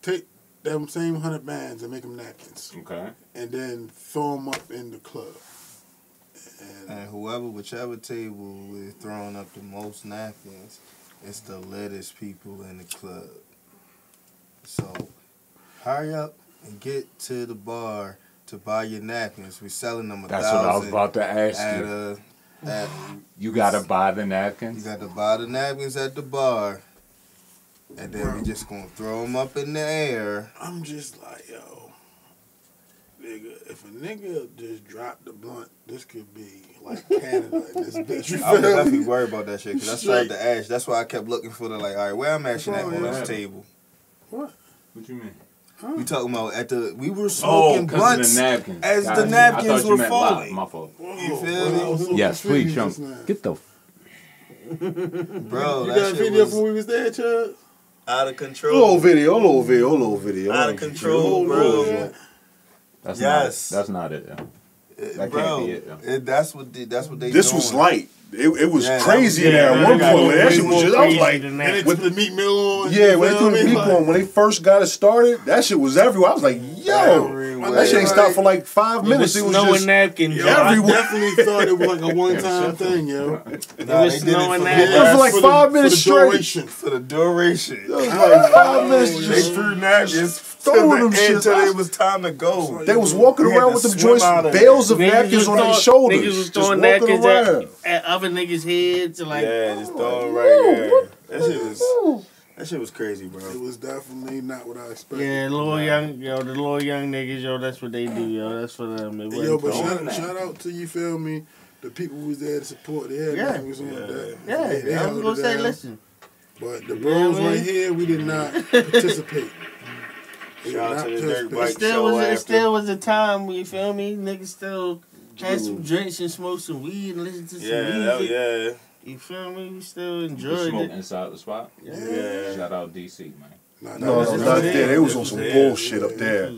take them same hundred bands and make them napkins, Okay. and then throw them up in the club. And And whoever, whichever table is throwing up the most napkins, it's the latest people in the club. So, hurry up and get to the bar to buy your napkins. We're selling them a That's what I was about to ask at you. a, at, You gotta buy the napkins? you got to buy the napkins at the bar, and then we just gonna throw them up in the air. I'm just like, yo, nigga, if a nigga just dropped the blunt, this could be like Canada in this bitch. You I was feel definitely me? worried about that shit because I started to ask. That's why I kept looking for the like. All right, where I'm actually at on yeah. this table. What? What you mean? We talking about at the we were Oh, smoking because blunts the napkins. as Got the napkins I you were meant falling. My fault. Whoa, You feel me? So Yes, confused please, just Get the. bro. You that got a video was from when we was there, Chud? out of A control. little video, a little video, a little video. Out of control, bro. That's Yes. not it. That's not it. yeah. Uh, That bro, can't be it, yeah. it- that's what they, that's what they. This doing. was light. It, it was Yeah, crazy was- in there at one point. Man, that shit was just, I was like, than And that. they the meat mill on. yeah, you when they threw the me? meat Like, on, when they first got it started, that shit was everywhere. I was like, yo, Everywhere. that shit ain't stopped for like five It minutes. was It was snowing just napkins. Yo, yo. I definitely thought it was like a one-time thing, yo. Nah, was they did it snowing for, that- the, It was like For the- five for minutes the straight. duration. for the duration. It was like five minutes They just threw napkins throwing to them the shits. end till it was time to go. They was walking We around with them swim joints, of bales of Niggas napkins on their shoulders. Niggas was just throwing walking napkins around. at, at other niggas' heads. Like, Yeah, just throwing right there. That shit was that shit was crazy, bro. It was definitely not what I expected. yeah, little young, yo, the little young niggas, yo, that's what they do, yo. That's for them. Um, it Yo, wasn't but for- shout, shout out to you, feel me? The people who was there to support. They had Yeah. names on Yeah. that. yeah, They- they I held was gonna say, down. listen. But the You know bros what I right here, we did not participate. We Shout out to the. Dirt Bike Still show was, it after. still was a time, you feel me? Niggas still had some drinks and smoked some weed and listened to some Yeah, that, music. yeah. You feel me? We still You enjoyed smoke it. inside the spot. Yeah. Shout out DC, man. Nah, No, that no, was not just- there. They was on some Yeah. bullshit up there.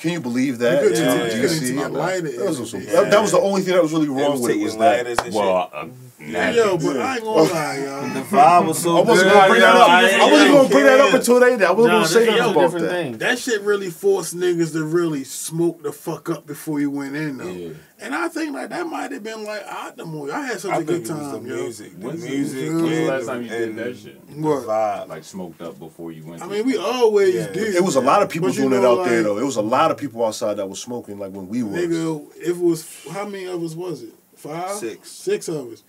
Can you believe that? You couldn't Yeah, even- yeah, you DC. even light it. That was, some, Yeah. that, that was the only thing that was really They wrong was with it was that. lighters and shit. Well, uh, Yo, but. I ain't gonna lie, y'all. The vibe was so I wasn't good. gonna bring that up. I- I wasn't gonna bring that up until they. I wasn't Nah, gonna say that's nothing about that. thing. That shit really forced niggas to really smoke the fuck up before you went in, though. Yeah. And I think like that might have been like out the movie. I had such I a good it was time, the yo. music. The When's the- music. when's the last time you did that shit? What? Vibe. Like smoked up before you went. I mean, we always Yeah. did. It was a lot of people But you doing it know, out there though. It was a lot of people outside that was smoking like when we was. Nigga, it was how many of us was it? Five, Six. six of us.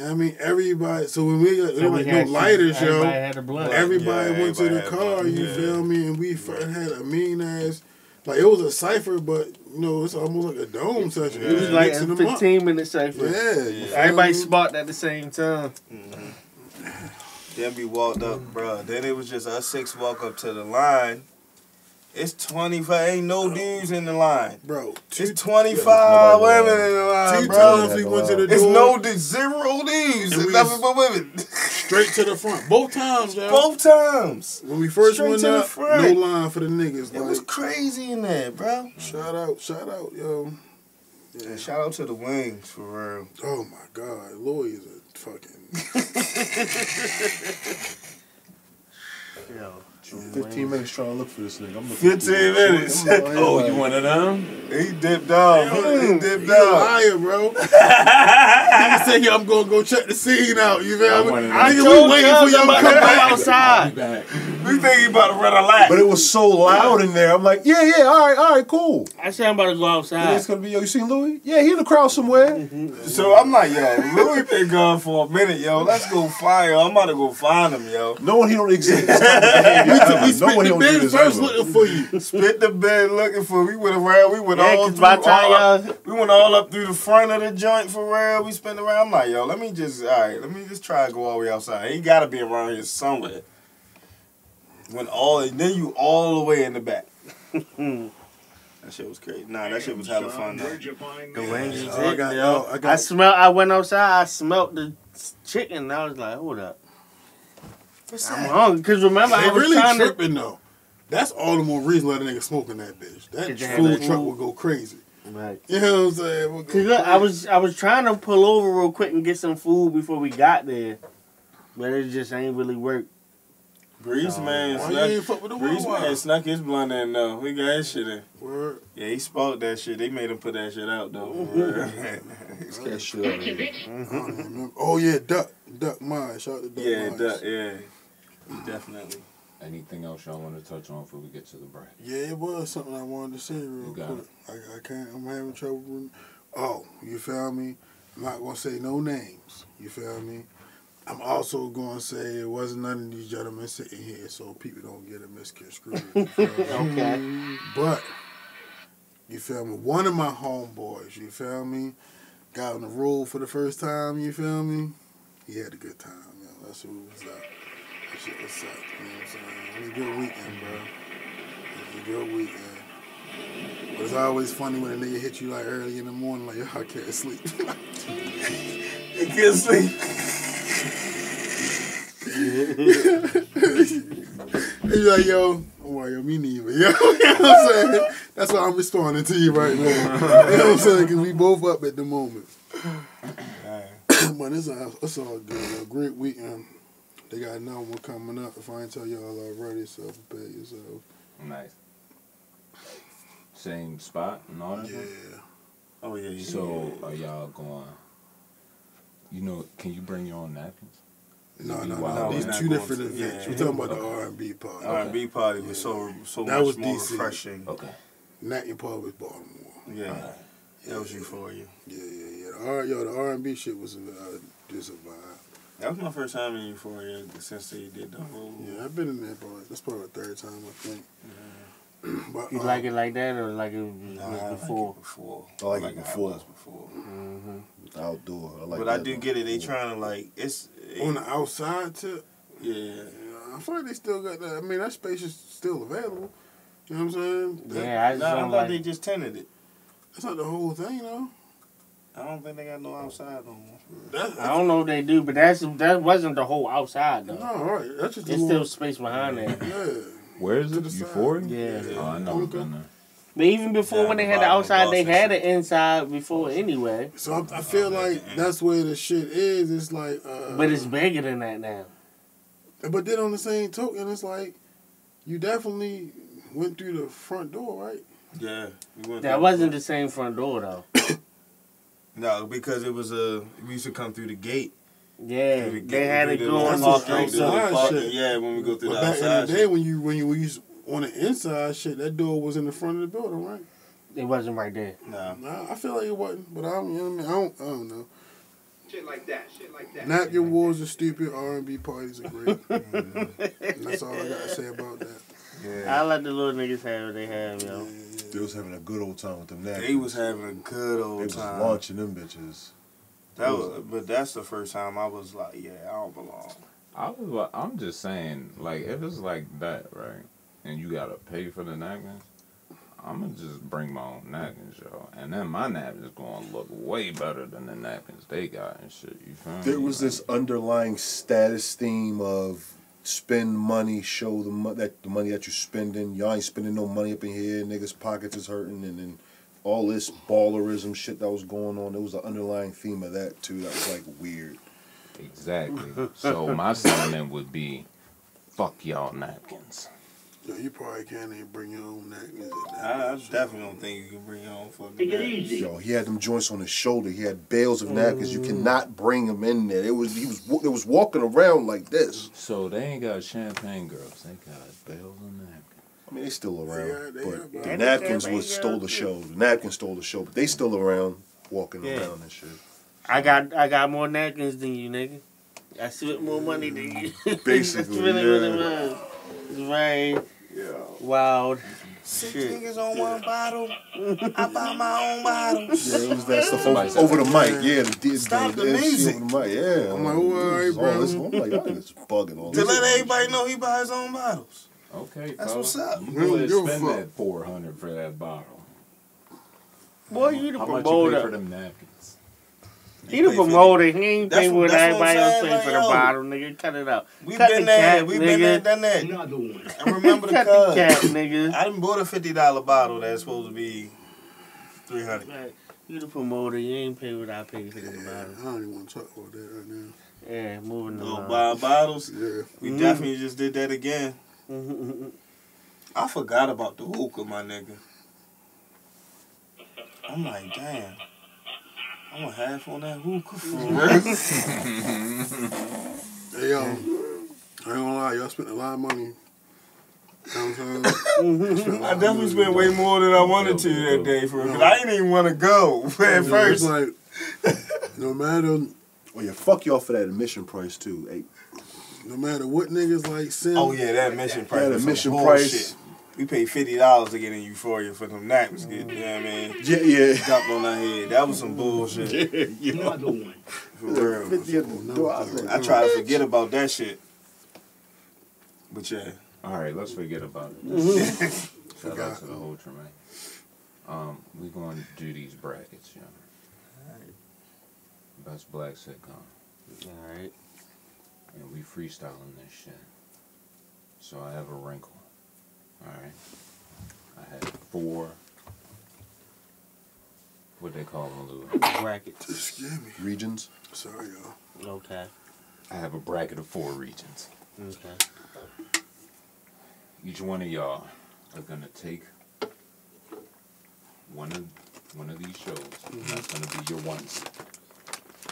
You know what I mean? Everybody. So when we got So there we was no lighters, some- Everybody yo. had. Everybody Yeah, went to the car. one, You yeah. feel me? And we f- had a mean ass. Like it was a cipher, but you know it's almost like a dome session. It was just like a mixing them up. 15 minute cipher. Yeah, you feel Everybody me? sparked at the same time. Mm-hmm. Then we walked up, bro. Then it was just us six walk up to the line. It's 25. Ain't no dudes in the line. bro. Two, It's 25 nobody women in the line, two bro. times we went to the door. It's no du- zero dudes. And It's nothing but women. straight to the front. Both times, yo. Both times. When we first Straight went to the up, front. no line for the niggas. It Like, was crazy in there, bro. shout out, shout out, yo. And shout out to the wings for real. Oh my God, Lloyd is a fucking. Yo. Fifteen minutes trying to look for this nigga. I'm looking 15 for this. minutes. I'm Oh, you one of them? He dipped off. He dipped You a off. liar, bro. Nigga say, yo, I'm gonna go check the scene out. You feel I me? wanted to- Nigga, told we waiting y'all for y'all to about come to come back. outside. Back. We think he about to run a lap. But it was so loud in there. I'm like, yeah, yeah, all right, all right, cool. I said I'm about to go And outside. it's gonna be yo. You seen Louis? Yeah, he in the crowd somewhere. So I'm like, yo, Louis been gone for a minute, yo. Let's go find him. I'm about to go find him, yo. Knowing he don't exist. this type of behavior ever. Knowing he don't do this first ever. looking for you. Spit the bed looking for. We went around. We went Yeah, all 'cause through. by time all up, y'all- we went all up through the front of the joint for real. We spent around. I'm like, yo, let me just, all right, let me just try to go all the way outside. He got to be around here somewhere. When all, and then you all the way in the back. that shit was crazy. Nah, that shit was hella fun though. The wings is Oh, I got- yo. I I, got- smell. I went outside. I smelled the chicken. and I was like, hold up. I'm hungry. Cause remember, I was really trying to. tripping though. That's all the more reason why the nigga smoking that bitch. That Did food that truck food? would go crazy. Right. You know what I'm saying? Would go Cause look, I was I was trying to pull over real quick and get some food before we got there, but it just ain't really work. Breeze man, Why snuck, ain't fuck with the Breeze Wawa? man snuck his blunt in though. We got his shit in. Word. Yeah, he spoke that shit. They made him put that shit out though. That shit out of here. Mm-hmm. I don't even remember. Oh yeah, Duck, Duck Mine. Shout out to Duck yeah, Mines. duh, yeah, definitely. Anything else y'all want to touch on before we get to the break? Yeah, it was something I wanted to say real You got quick. I, I can't. I'm having trouble. rem- Oh, you feel me? I'm not gonna say no names. You feel me? I'm also gonna say it wasn't none of these gentlemen sitting here, so people don't get a misconstrued. Okay. But you feel me? One of my homeboys, you feel me, got on the road for the first time. You feel me? He had a good time. You know, that's who was up. That shit was up. You know what I'm saying? It was a good weekend, bro. It was a good weekend. But it's always funny when a nigga hit you like early in the morning, like, yo, I can't sleep. You can't sleep. And you're like, yo, oh, well, yo, me neither. You know what I'm saying? That's why I'm responding to you right now. you know what I'm saying? Because we both up at the moment. but it's all, it's all good. A great weekend. They got another one coming up. If I ain't tell y'all already, so prepare yourself. Nice. Same spot and all that. Yeah. Oh yeah, yeah. So are y'all going? You know, can you bring your own napkins? No, no, no. No, These two different events. yeah. We're talking about the R&B part. R and B party was so so That much was more DC. refreshing. Okay. Natty Pub was Baltimore. Yeah, that was euphoria. Yeah, yeah, yeah. The R, yo, the R&B shit was uh, just a vibe. That was my first time in euphoria since they did the whole. Yeah, I've been in there, probably. That's probably the third time, I think. but, You uh, like it like that or like it was, Nah, I was like before? it before. I like it how before. was before. Mm-hmm. Outdoor. I like but I do get it. They trying to like it's. on the outside tip, yeah. yeah, I feel like they still got that. I mean, that space is still available. You know what I'm saying? That- Yeah, I just Nah, I don't thought like. they just tented it. That's not the whole thing, though. I don't think they got no outside no more. That, I don't know if they do, but that's that wasn't the whole outside though. No, all right. That's just the It's little- still space behind there. Yeah. Where is it? the side. Euphoria? Yeah. Oh, I never been there. But even before Yeah, when they had the outside, they had shit. it inside before anyway. So I, I feel Oh, like man. that's where the shit is. It's like, uh, But it's bigger than that now. But then on the same token, it's like you definitely went through the front door, right? Yeah, we went That wasn't the the same front door though. no because it was a we used to come through the gate. Yeah, Through they had it going That's little off the street, outside shit. Yeah, when we go through But the back in the day, shit. when you when you was on the inside shit, that door was in the front of the building, right? It wasn't right there. No, Nah, I feel like it wasn't, but I don't, you know what I mean? I don't, I don't know. Shit like that. Shit like that. Napkin wars are stupid. R and B parties are great. and mm-hmm. that's all I gotta say about that. Yeah. I let the little niggas have what they have, Yeah, yo. yeah, They was having a good old time with them napkins. They was having a good old They old was time. launching them bitches. That was, but that's the first time I was like, yeah, I don't belong. I was. like- I'm just saying, like, if it's like that, right, and you gotta pay for the napkins, I'm gonna just bring my own napkins, yo, and then my napkins gonna look way better than the napkins they got and shit. You feel me? There was this underlying status theme of spend money, show the mo- that the money that you're spending. Y'all ain't spending no money up in here. Niggas' pockets is hurting, and then all this ballerism shit that was going on. There was an underlying theme of that too. That was like weird. Exactly. so my sentiment would be, fuck y'all napkins. Yo, you probably can't even bring your own napkins. I, I definitely don't think you can bring your own fucking. Take it napkins. easy. Yo, he had them joints on his shoulder. He had bales of napkins. You cannot bring them in there. It was he was it was walking around like this. So they ain't got champagne girls. They got bales and napkins. I mean, they still around, Yeah, they but are, the Yeah, napkins was stole yeah. the show. The napkins stole the show, but they still around, walking Yeah. around and shit. I got I got more napkins than you, nigga. I spent more money than you. Basically, That's really what it yeah. was. It's very wild. Six Shit. niggas on one bottle. I buy my own bottles. Yeah, it was that stuff Somebody over, over the mic. Yeah, the, the, Stop the, the music. over the mic. Yeah, I'm like, well, all right, All bro. this- I'm like, y'all niggas bugging all To let everybody know he buy his own bottles. Okay, That's what's up. You We go don't ahead give a and spend fuck. that four hundred for that bottle. Boy, you the How much you pay for promoter. them napkins? He the pay for promoter. He ain't That's paying what- what that's what I'm everybody else saying, paying like, for the yo. bottle, nigga. Cut it out. We Cut been the there. cap, We been there, done that. Another one. I remember the Cut the cap, nigga. I done bought a fifty dollar bottle that's supposed to be three hundred. Right. You the promoter. You ain't paying what I pay for the bottle. I don't even want to talk about that right now. Yeah, moving on. No along. buy bottles. Yeah. We Mhm. definitely just did that again. Mhm. I forgot about the hookah, my nigga. I'm like, damn. I'm a half on that hookah for real. Hey, yo, I ain't gonna lie, y'all spent a lot of money. You know I'm? Spent I definitely money, spent way more than I wanted to that day for real. Cause I didn't even want to go at Yeah, first. It's like, no matter, Well, yeah, fuck y'all for that admission price too. Hey, no matter what niggas like send. Oh yeah, that mission price. Yeah, the was bullshit. price. We paid fifty dollars to get in Euphoria for them napkins. Get, you know what I mean? yeah, yeah. Dropped on our head. That was some bullshit. yeah. Another one. For real. Fifty at the door. I was I try to forget about that shit. But yeah. All right, let's forget about it. Mm-hmm. Shout out to the whole Tremaine. Um, we going to do these brackets, you know. All right. Best black sitcom, All right. And we freestyling this shit. So I have a wrinkle. All right. I had four. What they call them, Lou? Brackets. Just scared me. Regions. Sorry, y'all. Okay. I have a bracket of four regions. Okay. Each one of y'all are gonna take one of one of these shows. and That's gonna be your ones.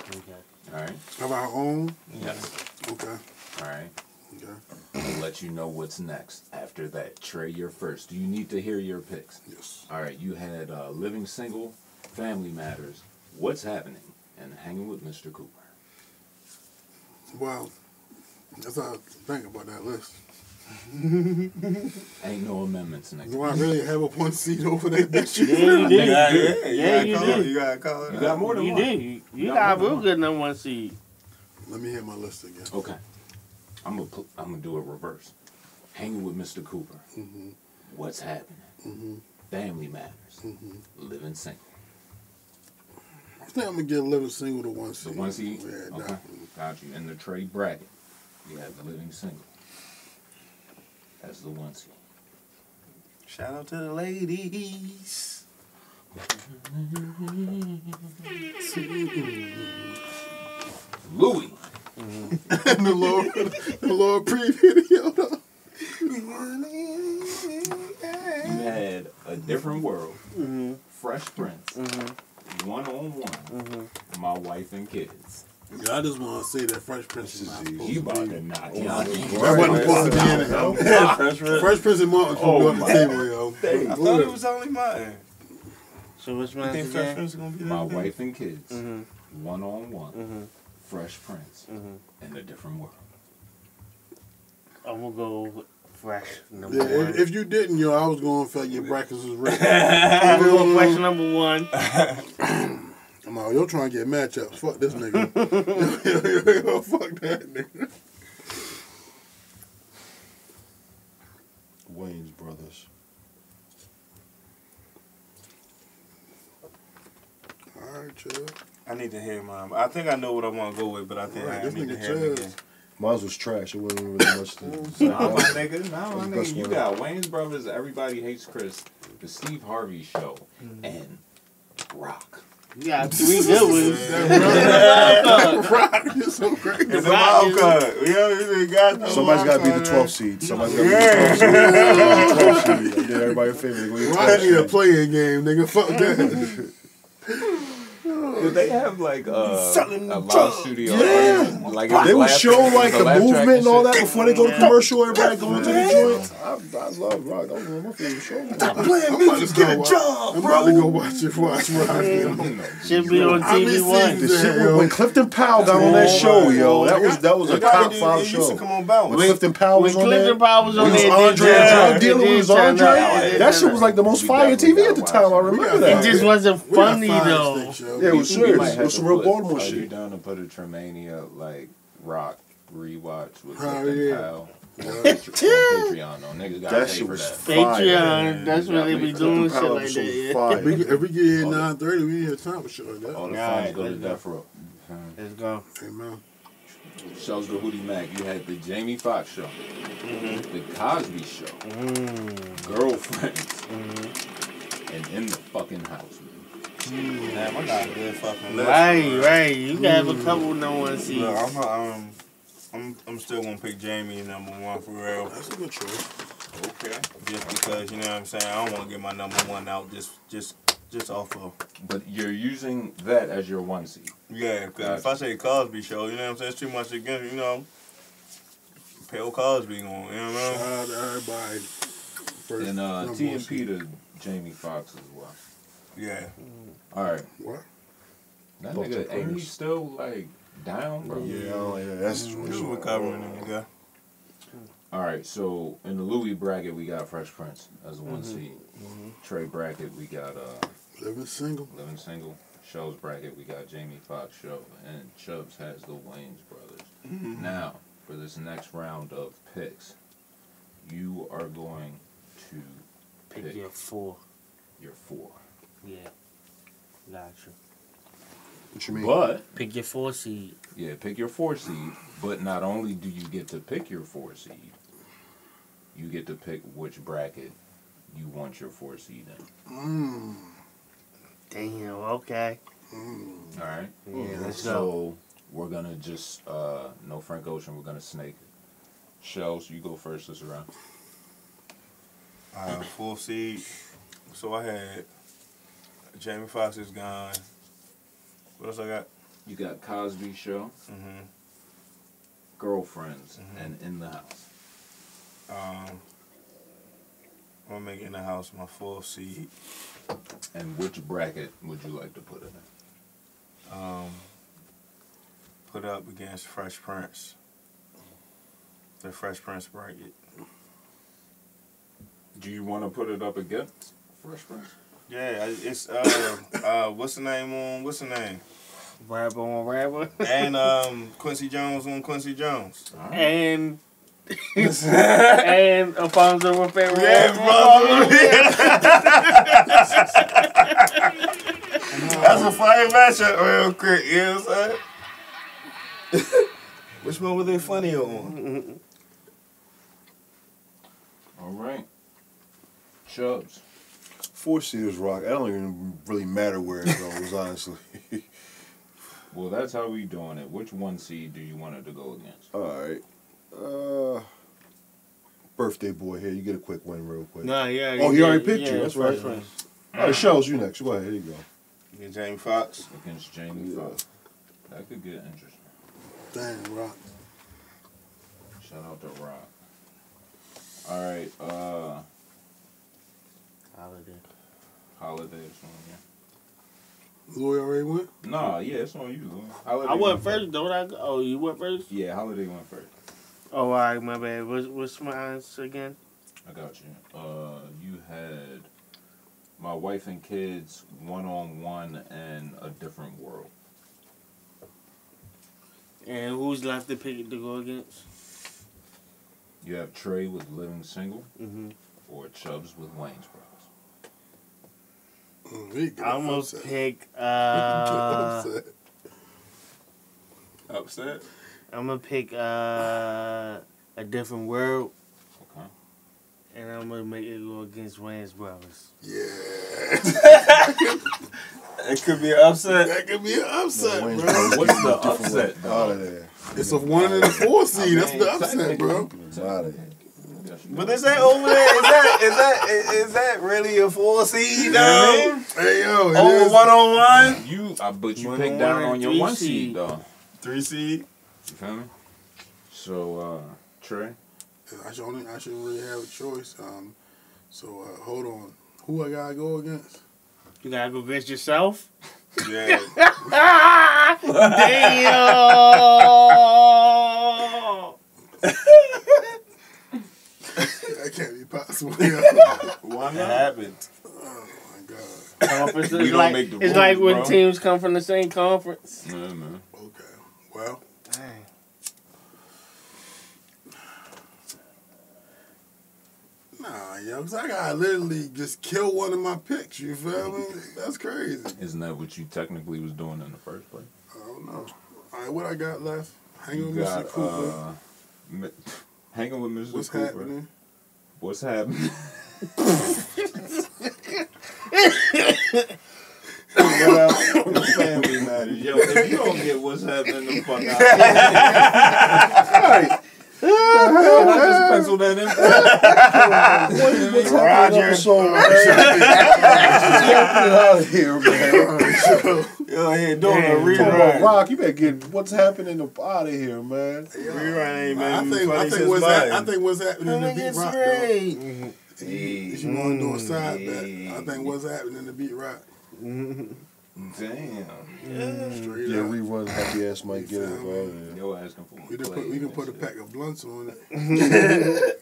Okay. All right. Have our own? Yes. Okay. All right. Okay. I'll let you know what's next. After that, Tra, you're first. Do you need to hear your picks? Yes. All right. You had uh, Living Single, Family Matters, What's Happening, and Hanging with Mr. Cooper. Well, that's how I think about that list. Ain't no amendments next. Time. Do I really have a one seat over that bitch? Yeah, you did. Yeah, yeah, Yeah, you you gotta call did. it. You gotta call it. You got more than You one. did. You, you got got a real than good number one seed. Let me hear my list again. Okay. I'm gonna put, I'm gonna do a reverse. Hanging with Mr. Cooper. Mm-hmm. What's happening? Mm-hmm. Family Matters. Mm-hmm. Living Single. I think I'm gonna get living single to one The seat. one seed? Yeah, Okay. Got you. In the trade bracket, you have the living single. That's the one seed. Shout out to the ladies. Louis. And the Lord, the Lord pre-video. though. You had a different world. Mm-hmm. Fresh Prince. Mm-hmm. One on one. Mm-hmm. My wife and kids. Yeah, I just want to say that Fresh Prince is not is supposed You to about be. to knock Oh, y'all. That wasn't supposed to be in it, yo. Fresh Prince. Fresh Prince and Martin should Oh be on the table, yo. I thought it was only mine. So which You one's Fresh? Prince is gonna be My wife and kids. Mm-hmm. One on one. Mm-hmm. Fresh Prince. Mm-hmm. In a different world. I'm gonna go fresh number Yeah, one. if, if you didn't, yo, I was going to feel your brackets was rigged. I'm gonna go fresh number one. I'm like, you're trying to get matchups. Fuck this nigga. yo, yo, yo, fuck that nigga. Wayans brothers. All right, chill. I need to hear mine. I think I know what I want to go with, but I think Right, I this need to nigga hear it again. Mine was trash. It wasn't really much to say. Nah, my nigga. Nah, my nigga. You got Wayans Brothers, Everybody Hates Chris, The Steve Harvey Show, mm-hmm. and Roc. You got three good ones. Roc is so crazy. It's a wild card. You know, you got the Somebody's got to be the 12th seed. Somebody's got to be the 12th seed. 12th seed. I did everybody a favor. They go get Roc 12th need a playing game, nigga. Fuck that. Did they have like uh, Selling a live drugs. studio? Yeah. Like They would laugh- show like a the movement and all that before they go to commercial. Everybody going to the joint. I, I love Roc. That was one of my favorite shows. Playing music, get a job, I'm about to bro. go watch it. Watch Roc. Should be on TV one. seeing The Yeah, shit yo. when, when Clifton Powell got on that show, yo, that was that was a Look how top five it used to show. come on bounce. When Clifton Powell was on there, Clifton Powell was on when there, Andre it the did drug dealer was did turn Andre. up. It did That shit was like the most We fire TV at the time. I remember that. got It just wasn't funny though. Yeah, it was We- we serious. might It have was to some real put- Baltimore Are you shit. down to put a Tremania like Roc rewatch with Hell Clifton yeah. Powell? Patreon, though. Niggas gotta That shit was that. fire. Patreon, that's where they be doing shit like that. Yeah. fire. If we, get- if we get here at 9.30, we ain't have time for shit like that. All the Alright, funds go to let's go. Death Row. Let's go. Hey, man. Shows the Hootie Mac. You had the Jamie Foxx show, the Cosby show, Mm. Girlfriends, Mm-hmm. and In the Fucking House. Man. Damn, I got a good fucking list. Right, right. You can have a couple no one sees. Look, I'm, um, I'm, I'm still gonna pick Jamie number one for real. That's a good choice. Okay. Just because, you know what I'm saying? I don't want to get my number one out just, just, just off of. But you're using that as your one seed. Yeah, because if I say Cosby show, you know what I'm saying? It's too much against, you know. Pale Cosby going, you know what I mean? Shout out to everybody. First, And uh, number one TMP to Jamie Foxx as well. Yeah. All right. What? That Thoughts nigga, ain't he still like down, bro? Yeah, oh, yeah, that's the He's recovering, nigga. All right, so in the Louis bracket, we got Fresh Prince as a one Mm-hmm. seed. Tra bracket, we got uh, Living single. Living Single. Show's bracket, we got Jamie Foxx show, and Chubbs has the Wayans brothers. Mm-hmm. Now, for this next round of picks, you are going to Pick pick your four. your four. Yeah. Gotcha. What you mean? But Pick your four seed. yeah, pick your four seed. But not only do you get to pick your four seed, you get to pick which bracket you want your four seed in. Mmm. Damn, okay. Mmm. All right. Yeah, mm-hmm. let's go. So we're gonna just uh no Frank Ocean. We're gonna snake. Shells, you go first this round. Alright, full seed. So I had Jamie Foxx is gone. What else I got? You got Cosby Show, Mm-hmm. Girlfriends, Mhm. and In the House. Um, I'm gonna make in the house my full seed. And which bracket would you like to put it in? Um, put up against Fresh Prince. The Fresh Prince bracket. Do you want to put it up against Fresh Prince? Yeah, it's uh uh what's the name on what's the name? Rapper on rapper. And um Quincy Jones on Quincy Jones. and and Alfonso with favorite That's a fire matchup real quick, you know what I'm saying? Which one were they funny on? All right. Chubbs. Four seeders Roc. I don't even really matter where it goes, honestly. Well, that's how we doing it. Which one seed do you want it to go against? All right. Uh, birthday boy here. You get a quick win real quick. Nah, yeah. Oh, he yeah, already picked you. yeah, That's right. first one. All right, Shells, you next. Go ahead. Here you go. Yeah, Jamie Foxx. Against Jamie Yeah. Foxx. That could get interesting. Damn, Roc. Shout out to Roc. All right. Uh, Holiday. Holiday is on here. Louis already went? Nah, yeah, it's on you. Louis. Holiday I went first, don't I? Oh, you went first? Yeah, holiday went first. Oh, all right, my bad. What's, what's mine again? I got you. Uh, you had my wife and kids, one on one, and a different world. And who's left to pick to go against? You have Tra with Living Single, Mm-hmm. or Chubbs with Wayans Brothers. Mm, I'm gonna upset. pick. Uh, upset. Upset. I'm gonna pick uh, a different world, Okay. and I'm gonna make it go against Wayans brothers. Yeah. It could be an upset. That could be an upset, Wayans bro. What's the upset, way? Out of there. It's a one in the four seed. That's the upset, bro. It's out of there. But is that over there? Is that is that is that really a four seed though? Hey yo, it Over is- one on one, You, I but you picked down on your one seed. seed though. three seed. You feel me? So, uh, Tra, I should only I shouldn't really have a choice. Um, so uh, hold on. Who I gotta go against? You gotta go against yourself. Yeah. Damn. That can't be possible. Yeah. Why not? It happened. oh my god. Conference We is don't like, make the it's rules, like when bro. teams come from the same conference. yeah, man. Okay. Well, Dang. nah, yo, cause I gotta literally just kill one of my picks. You feel me? That's crazy. Isn't that what you technically was doing in the first place? I don't know. All right, what I got left? Hanging You with got Mr. Cooper. uh, hanging with Mr. What's Cooper. happening? What's happening? what up? Family matters. Yo, if you don't get what's happening, the fuck out. right. And I just penciled that in. What's Roger. happening episode, man? Get out here, man. Yo, here doing a. Rerun. Rock, you better get what's happening up out of here, man. Rerun ain't I think I think what's what's happening in the beat Roc though. If you want to do a side bet, I think what's happening in the beat Roc. Damn. Mm. Straight Yeah, up. reruns happy ass might get it, man. Yo, asking for We can put we can put a pack of blunts on it.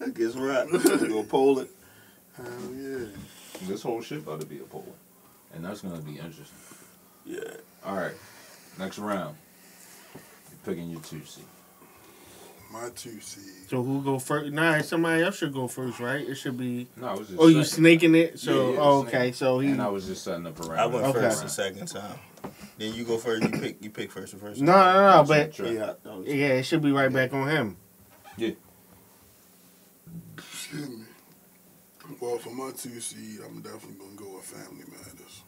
I guess right. Go pull it. Hell yeah. This whole shit about to be a poll. And that's going to be interesting. Yeah. All right. Next round. You're picking your two seed. My two seed. So who go first? Nah, somebody else should go first, right? It should be. No, I was just Oh, you saying. snaking it? So Yeah, yeah, oh, okay. So he. And I was just setting up around. I went Okay. first the second time. Then you go first. You pick. You pick first the first. no, time. no, but Yeah. yeah, it should be right back on him. Yeah. Excuse me. Well, for my two seed, I'm definitely gonna go with Family Matters.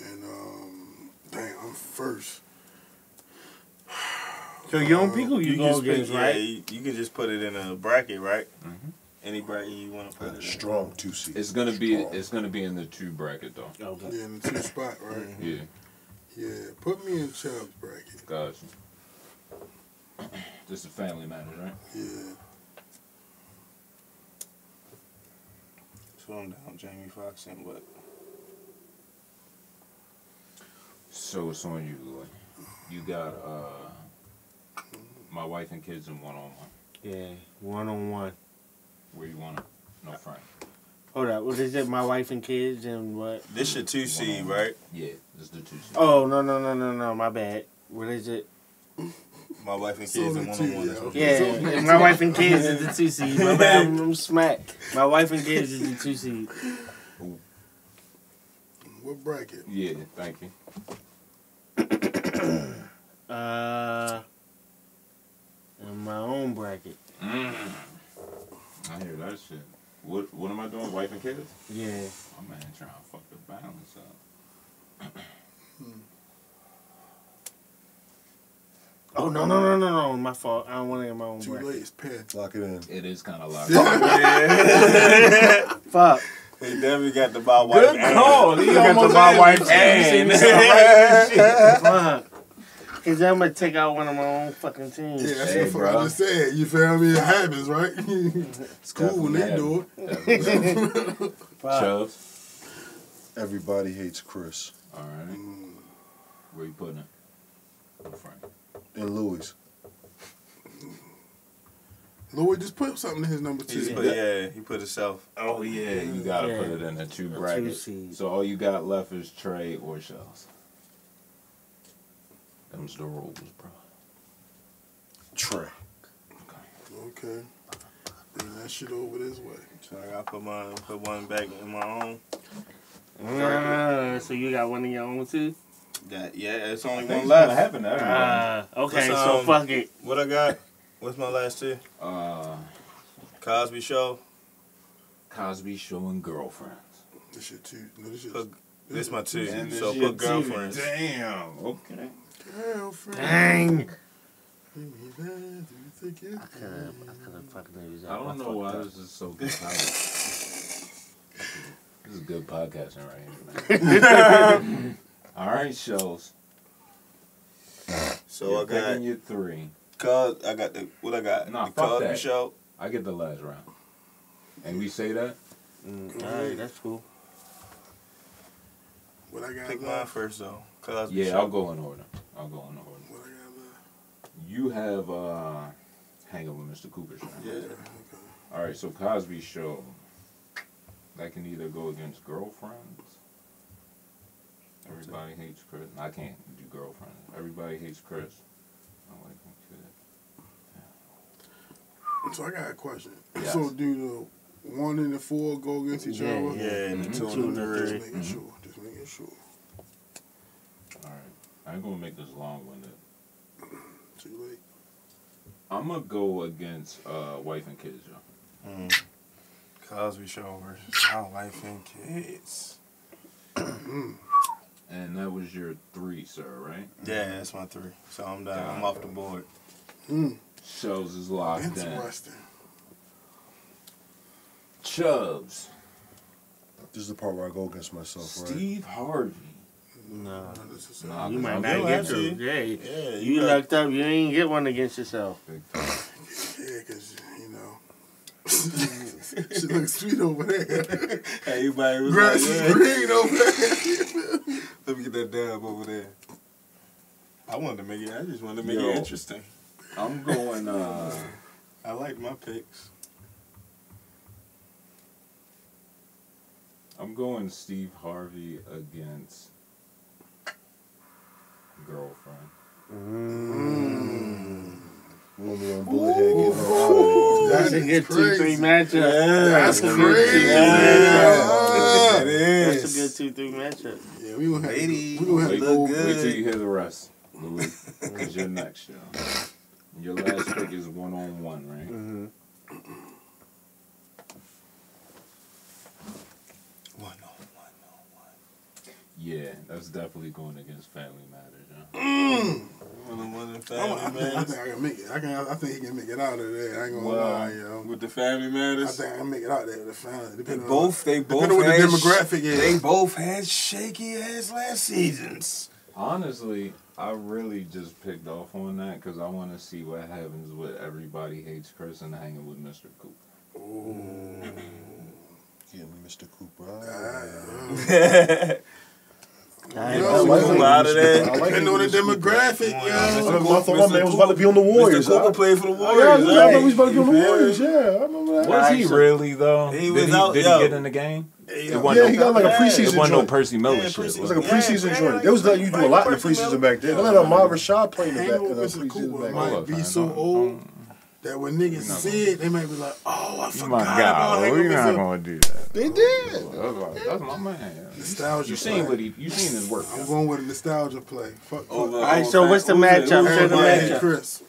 And um, dang, I'm first. So young people, you, You go can pick, against, yeah, you, you can just put it in a bracket, right? Mhm. Any bracket you want to put it in. Strong two seats. It's gonna be it's gonna be in the two bracket though. Okay. Yeah, in the two spot, right? Yeah, Yeah, put me in Chubb's bracket. got you. This is family matters, right? Yeah. Slow 'em down, Jamie Foxx and what? So it's on you, Lloyd. You got uh my wife and kids in one on one. Yeah, one on one. Where you want it? No front. Hold up, what is it? My wife and kids and what? This is your two seed, right? Yeah, this is the two seed. Oh no no no no no, my bad. What is it? My wife and kids the in one on one. yeah, That's what okay. it Yeah, my wife and kids is the two seed. My bad, I'm, I'm smacked. My wife and kids is the two seed. What bracket? Yeah, thank you. Uh, in my own bracket. Mm. I hear that shit. What what am I doing? Wife and kids? Yeah. My man trying to fuck the balance up. Oh no no no no no, my fault. I don't want it in my own Too bracket. late, it's pen. Lock it in. It is kind of locked. Fuck. He definitely got the my wife. Good and- call. He He got the almost my had wife me. and. Fuck. Cause I'm gonna take out one of my own fucking teams. Yeah, that's Hey, what bro. I just said. You feel me? It happens, right? it's cool when they do it. Fuck. Chubbs. Everybody hates Chris All right. Mm, Where you putting it? No front. and Louis. Lloyd, just put something in his number two. put, yeah, he put himself. Oh yeah, you gotta Yeah. put it in the two A two brackets. So all you got left is Tra or Shells. Them's the rules, bro. Tra. Okay. Bring that shit over this way. So I gotta put my put one back in my own. Uh, so you got one of your own too? That yeah, it's only one gonna left. happen to everybody. Uh, okay, What's, so um, fuck it. What I got? What's my last two? Uh, Cosby Show. Cosby Show and girlfriends. This shit two. No, this shit. Put This my two. And so this your put girlfriends. Damn. Okay. Girlfriend. Dang. Bring me back to the I could have, I could have fucking used that. I don't know why up. this is so good. this is good podcasting right here, man. All right, shows. So You're I got picking your three. cause I got the what I got. Nah, the fuck that. Show. I get the last round. And we say that? Mm, All right, that's cool. What I got Pick mine first though. Cosby Yeah, Show. I'll go in order. I'll go in order. What I? You have uh Hanging with Mr. Cooper show. Yeah. All right, so Cosby show. That can either go against girlfriends. Everybody hates Chris. I can't do girlfriends. Everybody hates Chris. I like him kid. So I got a question. Yes. So do the one and the four go against each Yeah, other? Yeah, and the Mhm. two Two and the and Just three. making Mhm. sure. Just making sure. All right, I ain't gonna make this long winded. Too late. I'm gonna go against uh, wife and kids, yo. Mm. Cosby Show versus My Wife and Kids. And that was your three, sir, right? Yeah, that's my three. So I'm done. I'm off the board. Mm. Shows is locked in. Interesting. Chubbs, This is the part where I go against myself, right? Steve Harvey. No. Unnecessary. Nah, You 'cause might not good. get actually. to. Yeah, Yeah, you you got- lucked up. You ain't get one against yourself. Big. Yeah, because, you know. she looks sweet over there. Everybody was Grass like, is green over there. Let me get that dab over there. I wanted to make it. I just wanted to make Yo. it interesting. I'm going. uh I like my picks. I'm going Steve Harvey against girlfriend. Romeo and Bullethead getting her out of there. That's a good two three crazy. matchup. That's a crazy. Yeah. It That's is. a good two three matchup. Yeah, we gonna have Lady. we gonna have Wait, to go good. wait till you hear the rest, Louis. Because you're next, yo. Your last pick is one on one, right? Mm-hmm. One on one on one. Yeah, that's definitely going against Family Matters, yo. One on one in I'm, family I, think, I think I can make it. I can. I think he can make it out of there. I ain't gonna Well, lie, yo. With the family matters, I think I can make it out there the family. They Depending on- both, they both depending on what the demographic sh- is. They both had shaky ass last seasons. Honestly, I really just picked off on that because I want to see what happens with Everybody Hates Chris and hanging with Mr. Cooper. Getting Mr. Cooper. Ah. I Yo, Mr. Cooper out of there. I like Depending on the demographic, Come on, yo. I thought my man was about to be on the Warriors. Mr. Cooper huh? played for the Oh, yeah, I Warriors. knew- I right? know he's about to be on the Warriors. Yeah, I remember that. Was Alright, he really though? He did was he, out- did he get in the game? Hey, It yo. wasn't Yeah, he got like a It preseason wasn't no. Percy Miller Yeah, shit. preseason. It was was like a preseason yeah, joint. like- They was letting you do a lot in the preseason back then. They Miller. let Ahmad Rashad play in the back with in the Mr. preseason Cooper, back Mike. then. Hold up, be so old. That when niggas We're not see it, they might be like, "Oh, I forgot My about God, Hang we're not gonna do that. They did. That's, that's my man. Nostalgia You seen play. what he? You seen his work? I'm going with a nostalgia play. Fuck. Over- fuck. Alright, so what's the matchup? Who's Say it? the Everybody matchup. Chris.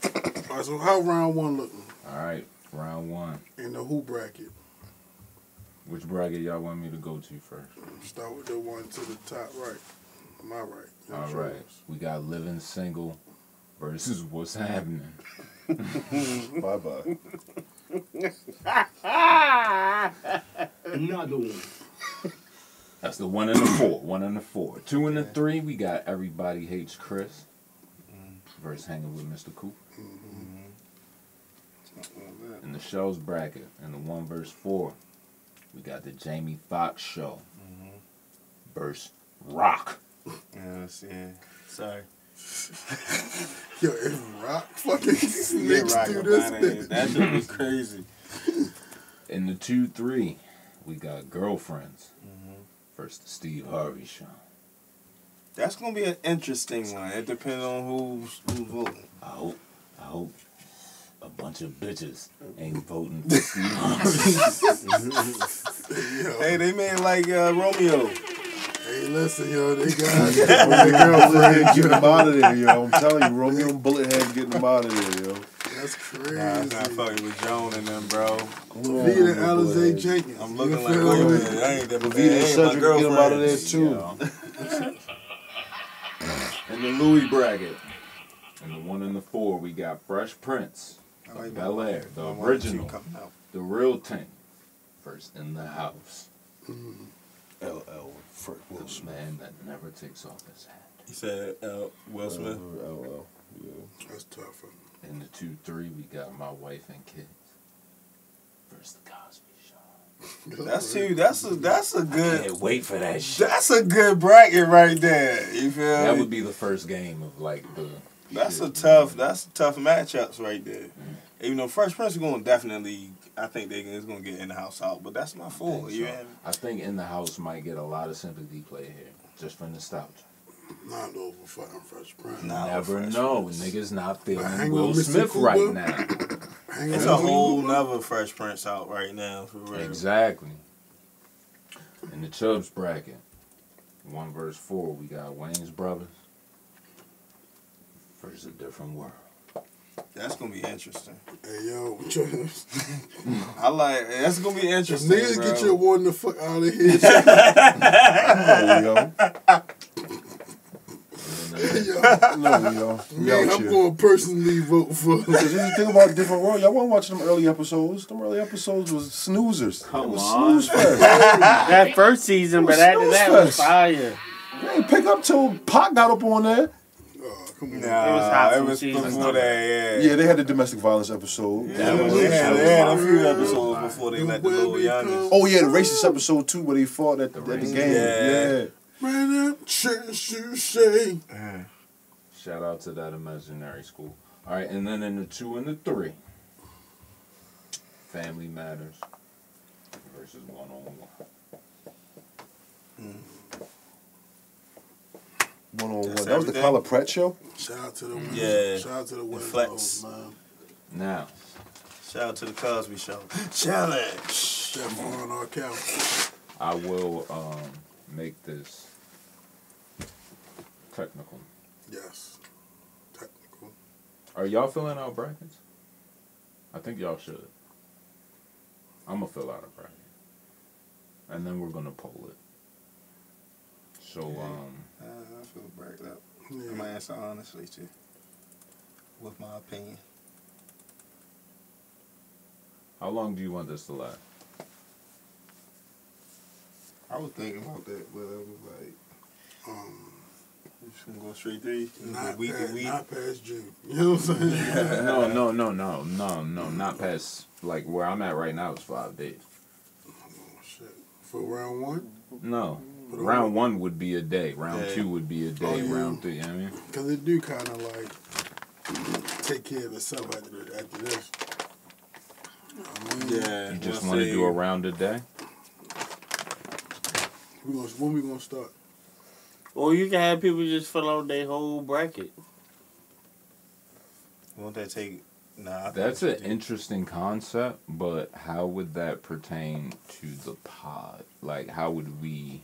All right, so how round one looking All right, round one. in the who bracket? Which bracket y'all want me to go to first? Start with the one to the top right. My right. All Yours. right, we got living single versus what's happening. Bye bye. Another one. That's the one and the four. One and the four. Two and the three, we got everybody hates Chris mm-hmm. versus hanging with Mr. Cooper. Mm-hmm. In the show's bracket, in the one verse four, we got the Jamie Foxx show mm-hmm. versus Roc. Yes, yeah. Sorry. Yo, if Roc fucking Yeah, mixed through this outta thing. That should be crazy. In the two three, we got girlfriends versus the Steve Harvey show. That's gonna be an interesting one. It depends on who's who's voting. I hope, I hope a bunch of bitches ain't voting for Steve Harvey. Hey, they made like uh, Romeo. hey, listen, yo, they got Romeo their and Bullethead girlfriend. getting him out of there, yo. I'm telling you, Romeo and Bullethead getting him out of there, yo. That's crazy. Nah, I'm not fucking with Joan and them, bro. Vita Alizé Jenkins. I'm looking like, wait a minute, I ain't that But bad. Vita and Ain't my Cedric get him out of there girlfriend. too. In the Louis bracket, and the one in the four, we got Fresh Prince, like Bel Air, the my one and two original, the real thing, first in the house. LL Frank The Wilson. man that never takes off his hat. He said uh, Will Smith. LL. Yeah. That's tough. In the two three, we got my wife and kids. First the Cosby Show. That's two. That's a that's a good. Can't wait for that shit. That's a good bracket right there. You feel That me? would be the first game of like the. That's a shit. tough. Mm-hmm. That's tough matchups right there. Mm-hmm. Even though Fresh Prince is going to definitely, I think they is going to get in the house out. But that's my I four. You so. hear? I think in the house might get a lot of sympathy play here, just for nostalgia. Not over fucking Fresh Prince. Nah. Never Fresh know, Prince. niggas not But feeling hang Will. Smith Cooper. right now. It's a whole nother Fresh Prince out right now for real. Exactly. In the Chubbs bracket, one verse four, we got Wayans brothers versus a different world. That's gonna be interesting. Hey yo, I like. That's gonna be interesting. niggas bro. get your warden the fuck out of here. There we go. And yo, No, we go. We man, I'm here. going to personally vote for. Because you think about different world. Y'all want to watch them early episodes? Them early episodes was snoozers. Come it was on. snooze fest. That first season, but after that was Snooze fire. they ain't pick up till Pac got up on there. Oh. Nah, It was hot it was before that. Yeah. Yeah, they had the domestic violence episode. That yeah, they had, they had a few episodes before they let the little youngest. Oh yeah, the racist episode too, where they fought at the, at the racist- game. Yeah. Yeah. Man, that chance you say. Shout out to that imaginary school. All right, and then in the two and the three, Family Matters versus One on One. One on one. That was the everything. Kyla Pratt show. Shout out to the Yeah. Shout out to the West flex. Man. Now, Shout out to the Cosby Show. Challenge. Chef on our couch. I will um, make this technical. Yes. Technical. Are y'all filling out brackets? I think y'all should. I'm gonna fill out a bracket, and then we're gonna poll it. So um, Uh, I feel break up. Yeah. I'm gonna answer honestly too. With my opinion. how long do you want this to last? I was thinking about that, but I was like, Um, we just gonna go straight through. not, week past, week. Not past June. You know what I'm saying? no, no, no, no, no, no, not past like where I'm at right now is five days. oh, shit. For round one? No, round one would be a day. Round Yeah. two would be a day. Oh, yeah. Round three, you know what I mean? Because it do kind of like take care of itself after, after this. I mean, Yeah. You just want to do a round a day. We gonna, when we going to start? Or you can have people just fill out their whole bracket. Won't that take? Nah. I That's an interesting concept, but how would that pertain to the pod? Like, how would we,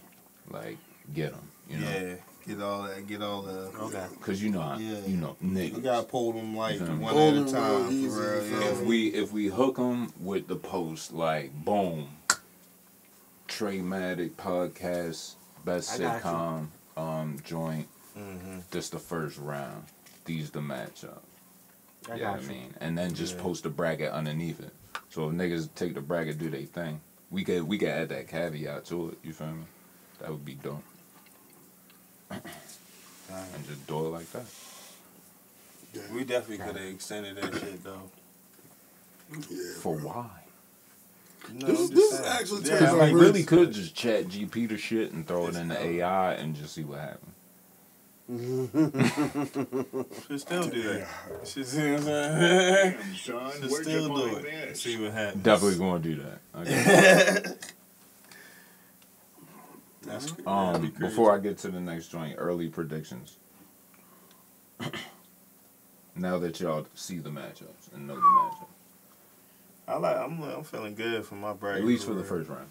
like, get them? You know, Yeah. Get all that. Get all the. Okay. because you know, how- Yeah. you know, You niggas. gotta pull them like Mhm. one at a time easy, for real. Yeah. if we if we hook them with the post, like, boom, Tra Tramatic podcast, best I got you. sitcom, um, joint. Mm-hmm. This the first round. These the matchup. I yeah, got I you. mean, and then just Yeah. post a bracket underneath it. So if niggas take the bracket, do their thing. We could we could add that caveat to it. You feel me? That would be dope. and just do it like that. Yeah. We definitely could have extended that shit though. Yeah. For bro. why? No, This- I'm this saying. actually Yeah, turns we like, really- really could just chat GP the shit and throw it in the. AI and just see what happens. should still do that. Should, see what I'm saying? Son, should where'd still you do find it. this? See what happens. Definitely gonna do that. Okay. That's, that'd Um, be before I get to the next joint, early predictions. now that y'all see the matchups and know the matchups, I like. I'm. I'm feeling good for my break. at least for the first round.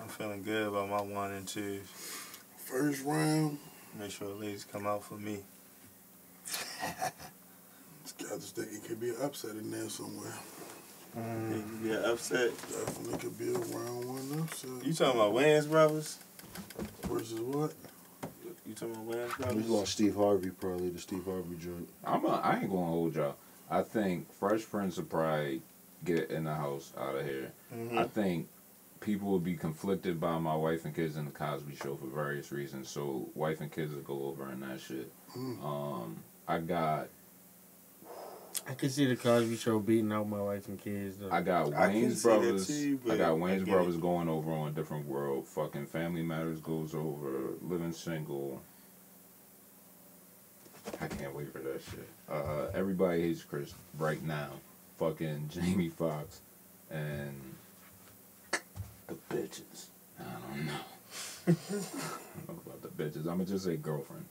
I'm feeling good about my one and two. First round. Make sure the ladies come out for me. Let's. I just think it could be an upset in there somewhere. Mm, yeah, upset. Definitely could be a round one upset. You talking about Wayans Brothers? Versus what? You talking about Wayans Brothers? We Brothers? lost Steve Harvey probably the Steve Harvey joint. I'm a, I ain't gonna hold y'all. I think Fresh Prince of probably get in the house out of here. Mhm. I think people will be conflicted by my wife and kids in the Cosby Show for various reasons. So wife and kids will go over and that shit. Mm. Um, I got I can see the Cosby Show beating out my wife and kids. Though. I got Wayans see that brothers. too, I got Wayans get brothers it. going over on a different world. Fucking Family Matters goes over. Living single. I can't wait for that shit. Uh, everybody hates Chris right now. Fucking Jamie Foxx and the bitches. I don't know. I don't know about the bitches. I'm gonna just say girlfriend.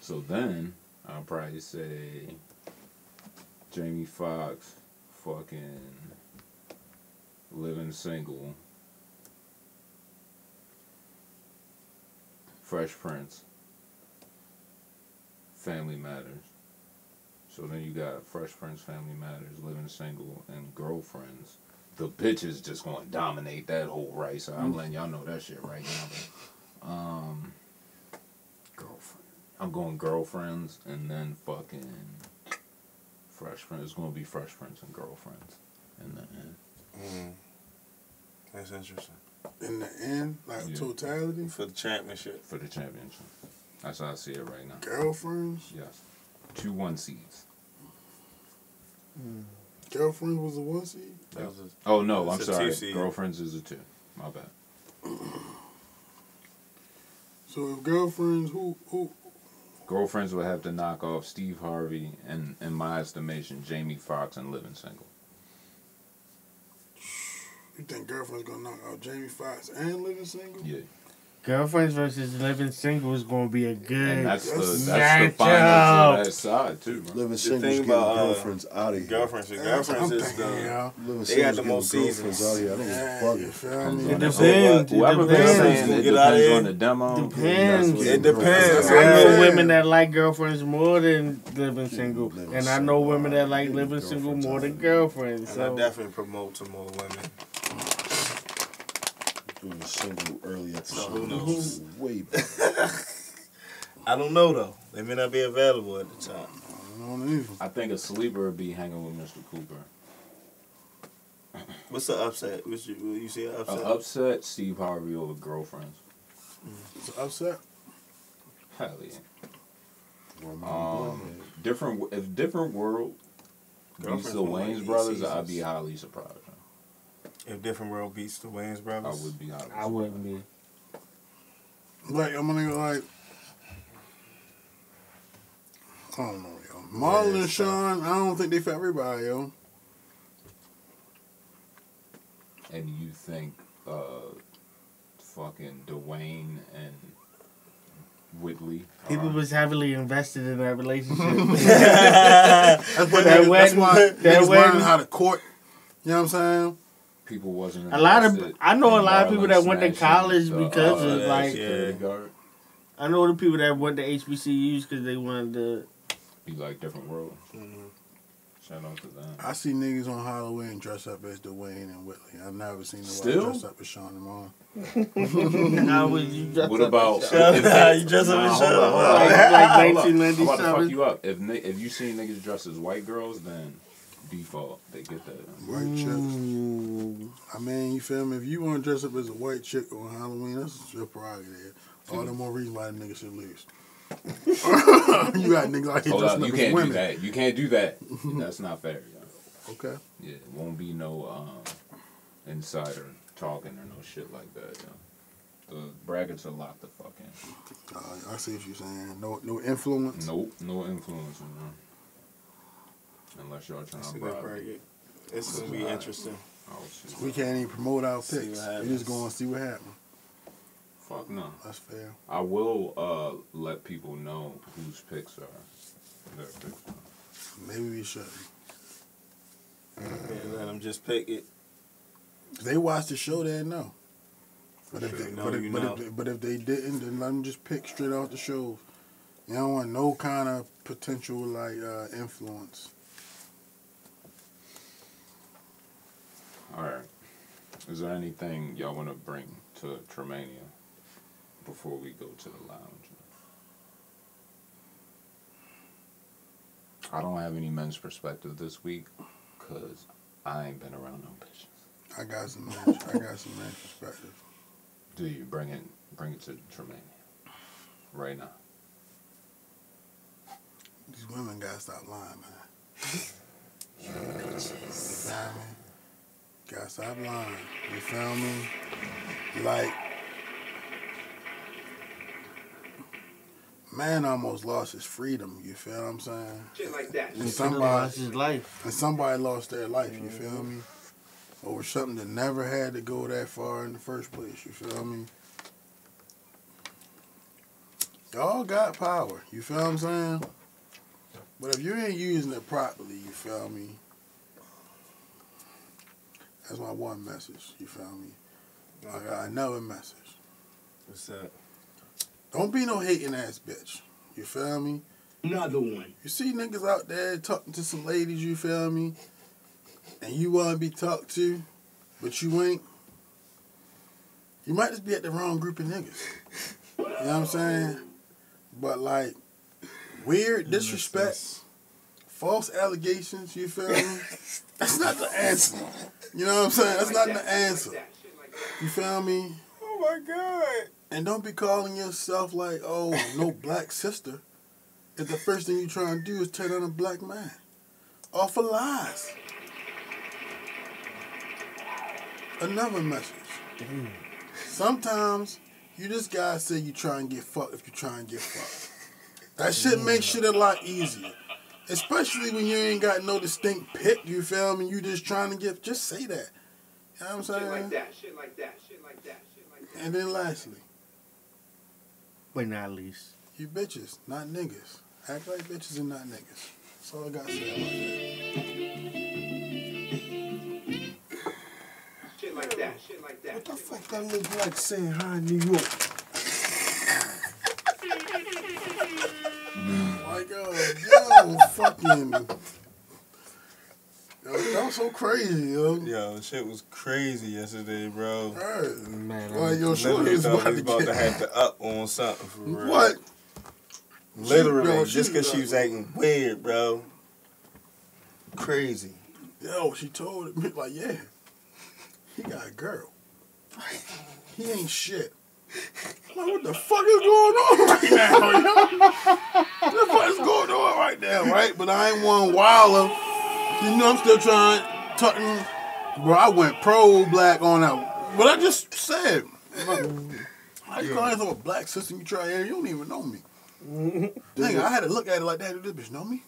So then I'll probably say Jamie Foxx, fucking living single, Fresh Prince, Family Matters. So then you got Fresh Prince, Family Matters, Living Single, and Girlfriends. The bitches just gonna dominate that whole right. So I'm letting y'all know that shit right now. Um, girlfriend. I'm going girlfriends and then fucking Fresh Prince. It's gonna be Fresh Prince and girlfriends in the end. Mm. That's interesting. In the end, like Yeah. totality, For the championship. for the championship. That's how I see it right now. girlfriends. Yes. Two one seeds. Girlfriends was a one seed. That was a, Oh no, I'm sorry. Girlfriends is a two. My bad. So if girlfriends, who who Girlfriends would have to knock off Steve Harvey and, in my estimation, Jamie Foxx and Living Single. you think girlfriends gonna knock out Jamie Foxx and Living Single? Yeah. Girlfriends versus Living Single is going to be a good. And that's the That's that's the matchup. finals of that side too, bro. Living The singles getting about, uh, girlfriends out of here. girlfriends. The girlfriends is thinking, the. yeah. Living They got the most getting seasons. girlfriends out here. I think Yeah, it's you bugging. feel Comes me? on It the- depends. Whoever been depends. saying it Get out depends here. on the demo. Depends. that's what It depends. I know women that like girlfriends more than living single, Living and I know women that like living single more than here. girlfriends. And I So definitely promote to more women. Doing a single early at the So who knows? Way better. I don't know though. They may not be available at the time. I don't even. I think a sleeper would be hanging with Mr. Cooper. What's the upset? What's you, you see an A upset? upset Steve Harvey over girlfriends. It's an upset. Hell yeah. Um, different if different world beats Girlfriends the Wayans brothers, I'd be highly surprised. If Different World beats the Wayans Brothers, I Brothers. would be highly surprised. I wouldn't be. Like I'm gonna go like. I don't know, yo. Marlon and it's Shawn, I don't think they for everybody, yo. And you think uh fucking Dwayne and Whitley People are- was heavily invested in that relationship. That's what That they, that's wedding- why that niggas wedding- learning how to court. You know what I'm saying? People wasn't a lot of I know a lot of people that went to college the, because of like yeah. I know the people that went to HBCUs because they wanted to. Be like different world. Mhm. Shout out to them. I see niggas on Halloween dress up as Dwayne and Whitley. I've never seen nobody Still? dress up as Shawn and Marlon. How would you dress What up about as Shawn? if You dress up as Shawn? on, hold on. Like- like on. I'm about to 1997? fuck you up. If if you see niggas dressed as white girls, then default they get that. White chicks. Ooh. I mean, you feel me? If you want to dress up as a white chick on Halloween, that's your prerogative. All the more reason why the nigga should lose. you got niggas out here Hold dressing up, up you can't women. do that. You can't do that. That's not fair, yo. Okay. Yeah, it won't be no um, insider talking or no shit like that, yo. The brackets are locked the fuck in. Uh, I see what you're saying. No, no influence. Nope, no influence, man. Unless y'all trying That's a to good bribe me. bracket. It's gonna be interesting. Oh shit. We can't even promote our See picks. what We just happens. going to see what happens. Fuck no. That's fair. I will uh let people know whose picks are their picks. Are. Maybe we should. Yeah, let them just pick it. If they watch the show, they know. But if, Sure, they, you know, but, if, but, know. if they, but if they didn't, then let them just pick straight off the show. You don't want no kind of potential like uh, influence. All right. Is there anything y'all want to bring to Tramania before we go to the lounge? I don't have any men's perspective this week because I ain't been around no bitches. I got some man, I got some men's perspective. Do you bring it? Bring it to Tramania right now. These women gotta stop lying, man. You me? Gotta stop lying. You feel me? Like, man almost lost his freedom. You feel what I'm saying? Shit like that. And somebody, lost his life. and somebody lost their life. You feel mm-hmm. me? Over something that never had to go that far in the first place. You feel me? Y'all got power. You feel what I'm saying? But if you ain't using it properly, you feel me? That's my one message. You feel me? I got another message. What's that? Don't be no hating ass bitch. You feel me? Another one. You see niggas out there talking to some ladies, you feel me? And you want to be talked to, but you ain't. You might just be at the wrong group of niggas. You know what I'm saying? But like, weird disrespect, false allegations, you feel me? That's not the answer. You know what I'm saying? That's not the answer. You feel me? Oh my god. And don't be calling yourself like, oh, no black sister. If the first thing you try and do is turn on a black man. Off of lies. Another message. Sometimes you just gotta say you try and get fucked if you try and get fucked. That shit makes shit a lot easier. Especially when you ain't got no distinct pick, you feel me? You just trying to get, just say that. You know what I'm Shit saying? like that. Shit like that. Shit like that. Shit like that. And then lastly, But not least. You bitches, not niggas. Act like bitches and not niggas. That's all I got to say Shit like that. Shit like that. What the fuck that look like saying hi in New York? about that. Like, uh, yo, fucking. Yo, that was so crazy, yo. Yo, shit was crazy yesterday, bro. Right. Man, Like, yo, shorty Literally was about to was about to get. have to up on something for real. What? Literally, Yo, just because she was was acting weird, bro. Crazy. Yo, she told me, like, yeah, he got a girl. He ain't shit. Like, what the fuck is going on right now. What the fuck is going on right now, right? But I ain't one wilder. You know, I'm still trying, talking. Bro, I went pro black on that. What I just said. How you calling yourself a black system You try here, you don't even know me. Nigga, I had to look at it like that. Did this bitch know me?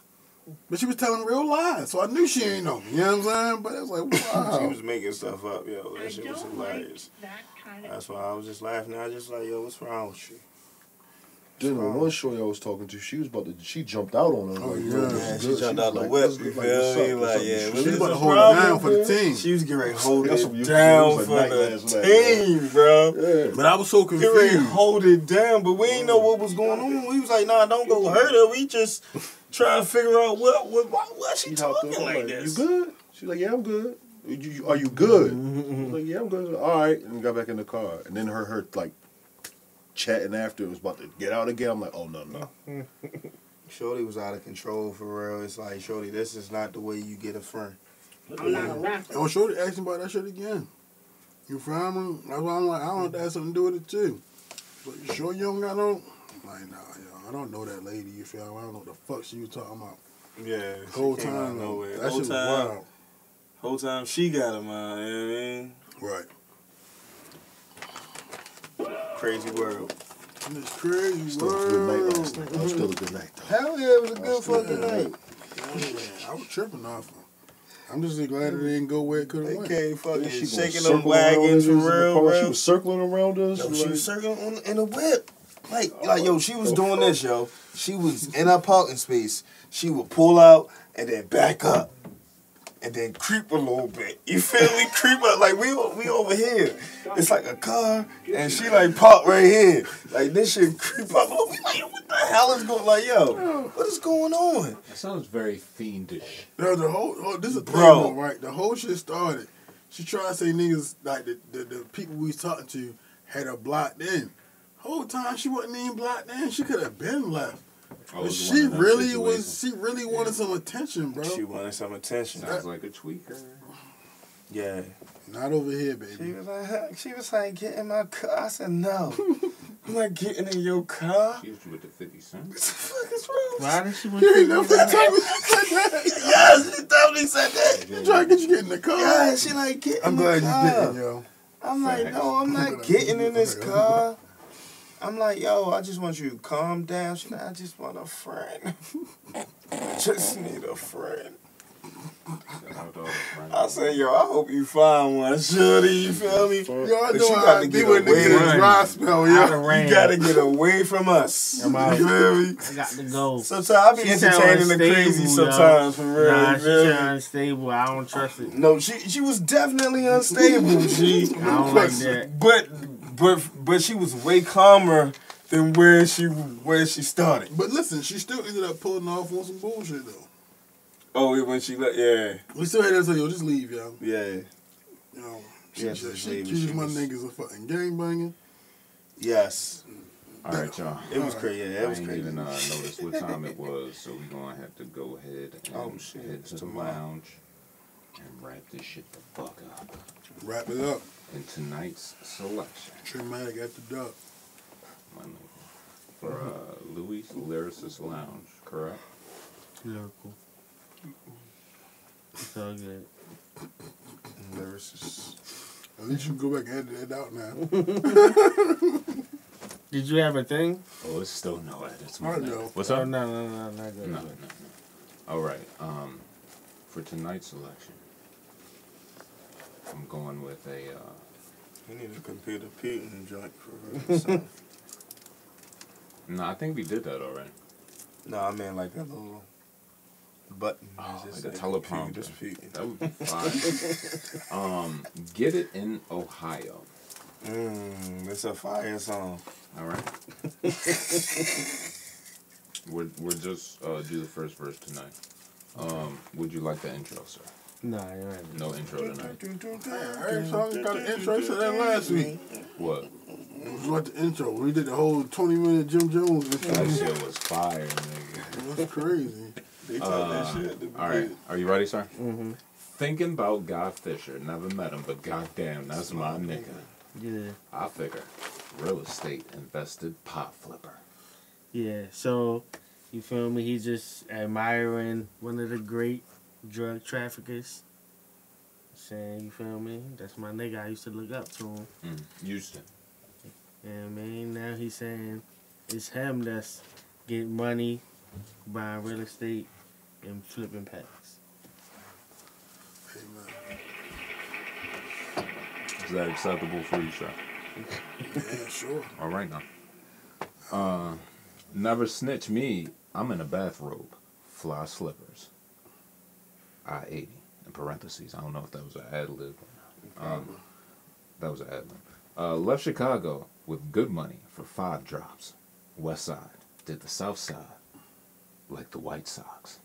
But she was telling real lies, so I knew she ain't know me. You know what I'm saying? But it was like, She was making stuff up, yo. I That shit was don't hilarious. like that kind of. That's why I was just laughing. I was just like, yo, what's wrong with you? Then the one shorty I was talking to, she was about to, she jumped out on her. Oh, like, yeah. yo, Yeah, this is she good. jumped was out the like, whip, what's- you feel what's me? up? Like, yeah, She was about to the hold it problem, down for the team. She was getting ready to hold That's it what you- down it was for like the night last night, team, bro. Yeah. But I was so Get ready to confused. hold it down, but we ain't know what was going on. We was like, nah, don't go hurt her. We just trying to figure out what what why, why she She talking up, like like, this. You good? She's like, yeah, I'm good. You- you- are you good? Mm-hmm. I was like, yeah, I'm good. All right. And got back in the car. And then her, her like, chatting after it was about to get out again. I'm like, oh, no, no. Shorty was out of control for real. It's like, Shorty, this is not the way you get a friend. I'm not a rapper. Yo, Shorty asked me about that shit again. You feel me? That's why I'm like, I don't know if that something to do with it too. But you sure you don't got no? I'm like, nah, yo, I don't know that lady. You feel? I don't know what the fuck she was talking about. Yeah, whole she came out of time, nowhere. that Whole shit was time, wild. whole time she got him on. You know what I mean? Right. Crazy world. And it's crazy. Still a good night world. last night. That was still a good night, though. Hell yeah, it was a good was still fucking good. night. I was tripping off her. I'm just glad it didn't go where it could have They went. came fucking She was shaking circling them around wagons for us in real, She was circling around us. Yo, she like- was circling on, in a whip. Like, oh, like, yo, she was doing this, yo. She was in her parking space. She would pull out and then back up. and then creep a little bit. You feel me? creep up like we we over here. It's like a car, and she like parked right here. Like this shit creep up. We like, what the hell is going? Like yo, what is going on? That sounds very fiendish. No, the whole, whole this is a thing, Bro. right? The whole shit started. She tried to say niggas like the, the the people we was talking to had her blocked in. Whole time she wasn't even blocked in. She could have been left. But she one of really was. She really wanted some attention, bro. She wanted some attention. Sounds like a tweaker. Yeah. Not over here, baby. She baby. was like, she was like, get in my car. I said, no. I'm not getting in your car. She was with the 50 Cent. What the fuck is wrong? Why did she want You ain't to never told me she said that. Yes, she definitely said that. You trying to get you get in the car? Yeah, she like, get in I'm the glad you didn't, yo. I'm like, no, I'm not getting in this car. I'm like, yo, I just want you to calm down. She like, I just want a friend. just need a friend. Shout out to all the friends. I said, yo, I hope you find one, shorty. You feel me? Yo, I But know you gotta get away. niggas in dry spell, yo. You gotta get away from us. I'm out. You feel me? I got to go. Sometimes I be She sound entertaining the unstable, crazy yo. sometimes for real. Nah, you she feel me? unstable. I don't trust it. No, she she was definitely unstable. She, I don't like that. but but but she was way calmer than where she where she started. But listen, she still ended up pulling off on some bullshit though. Oh, when she let yeah We still had to say, yo, just leave, yo. yeah You know, she, Yes, she, just she accused She my was- niggas of fucking gangbanging. yes. All right, y'all. It was crazy. Yeah, it I was ain't crazy. even uh, noticed what time it was, so we're gonna have to go ahead and Oh, shit, head it's to the tomorrow. lounge and wrap this shit the fuck up. Wrap it up. In tonight's selection, Tramatic at the duck. my nigga, for uh, Louis Lyricist Lounge, correct? Lyrical. It's all good. Lyricist. At least you can go back and edit that out now. Did you have a thing? Oh, it's still no edits. I my nigga. know. What's Oh, up? no, no, no, not good. No, no, no. All right. Um, for tonight's selection, I'm going with a. Uh, We need to compete a computer Putin joint for real. so. no, I think we did that already. No, I mean like a little button. Oh, It's like a just teleprompter. Just Putin. That would be fine. um, get it in Ohio. Mmm, it's a fire song. All right. we're we're just uh, do the first verse tonight. Um, would you like the intro, sir? Nah, you don't No intro tonight. Every song got an intro. You said that last week. What? It was what the intro. We did the whole 20 minute Jim Jones intro. That shit was fire, nigga. That's crazy. They talk Uh, that shit. at All right, beginning. are you ready, sir? Mm-hmm. Thinking about Guy Fisher. Never met him, but goddamn, that's my nigga. Yeah. I figure, real estate invested pot flipper. Yeah. So, you feel me? He's just admiring one of the great drug traffickers. Saying, you feel me? That's my nigga. I used to look up to him. Mm, Houston. And I mean, now he's saying it's him that's getting money, buying real estate, and flipping packs. Hey, man. Is that acceptable for you, sir? Yeah, sure. All right now. Uh, never snitch me. I'm in a bathrobe, fly slippers. I eighty in parentheses. I don't know if that was an ad lib. Um, that was an ad lib. Uh, left Chicago with good money for five drops. West Side did the South Side like the White Sox.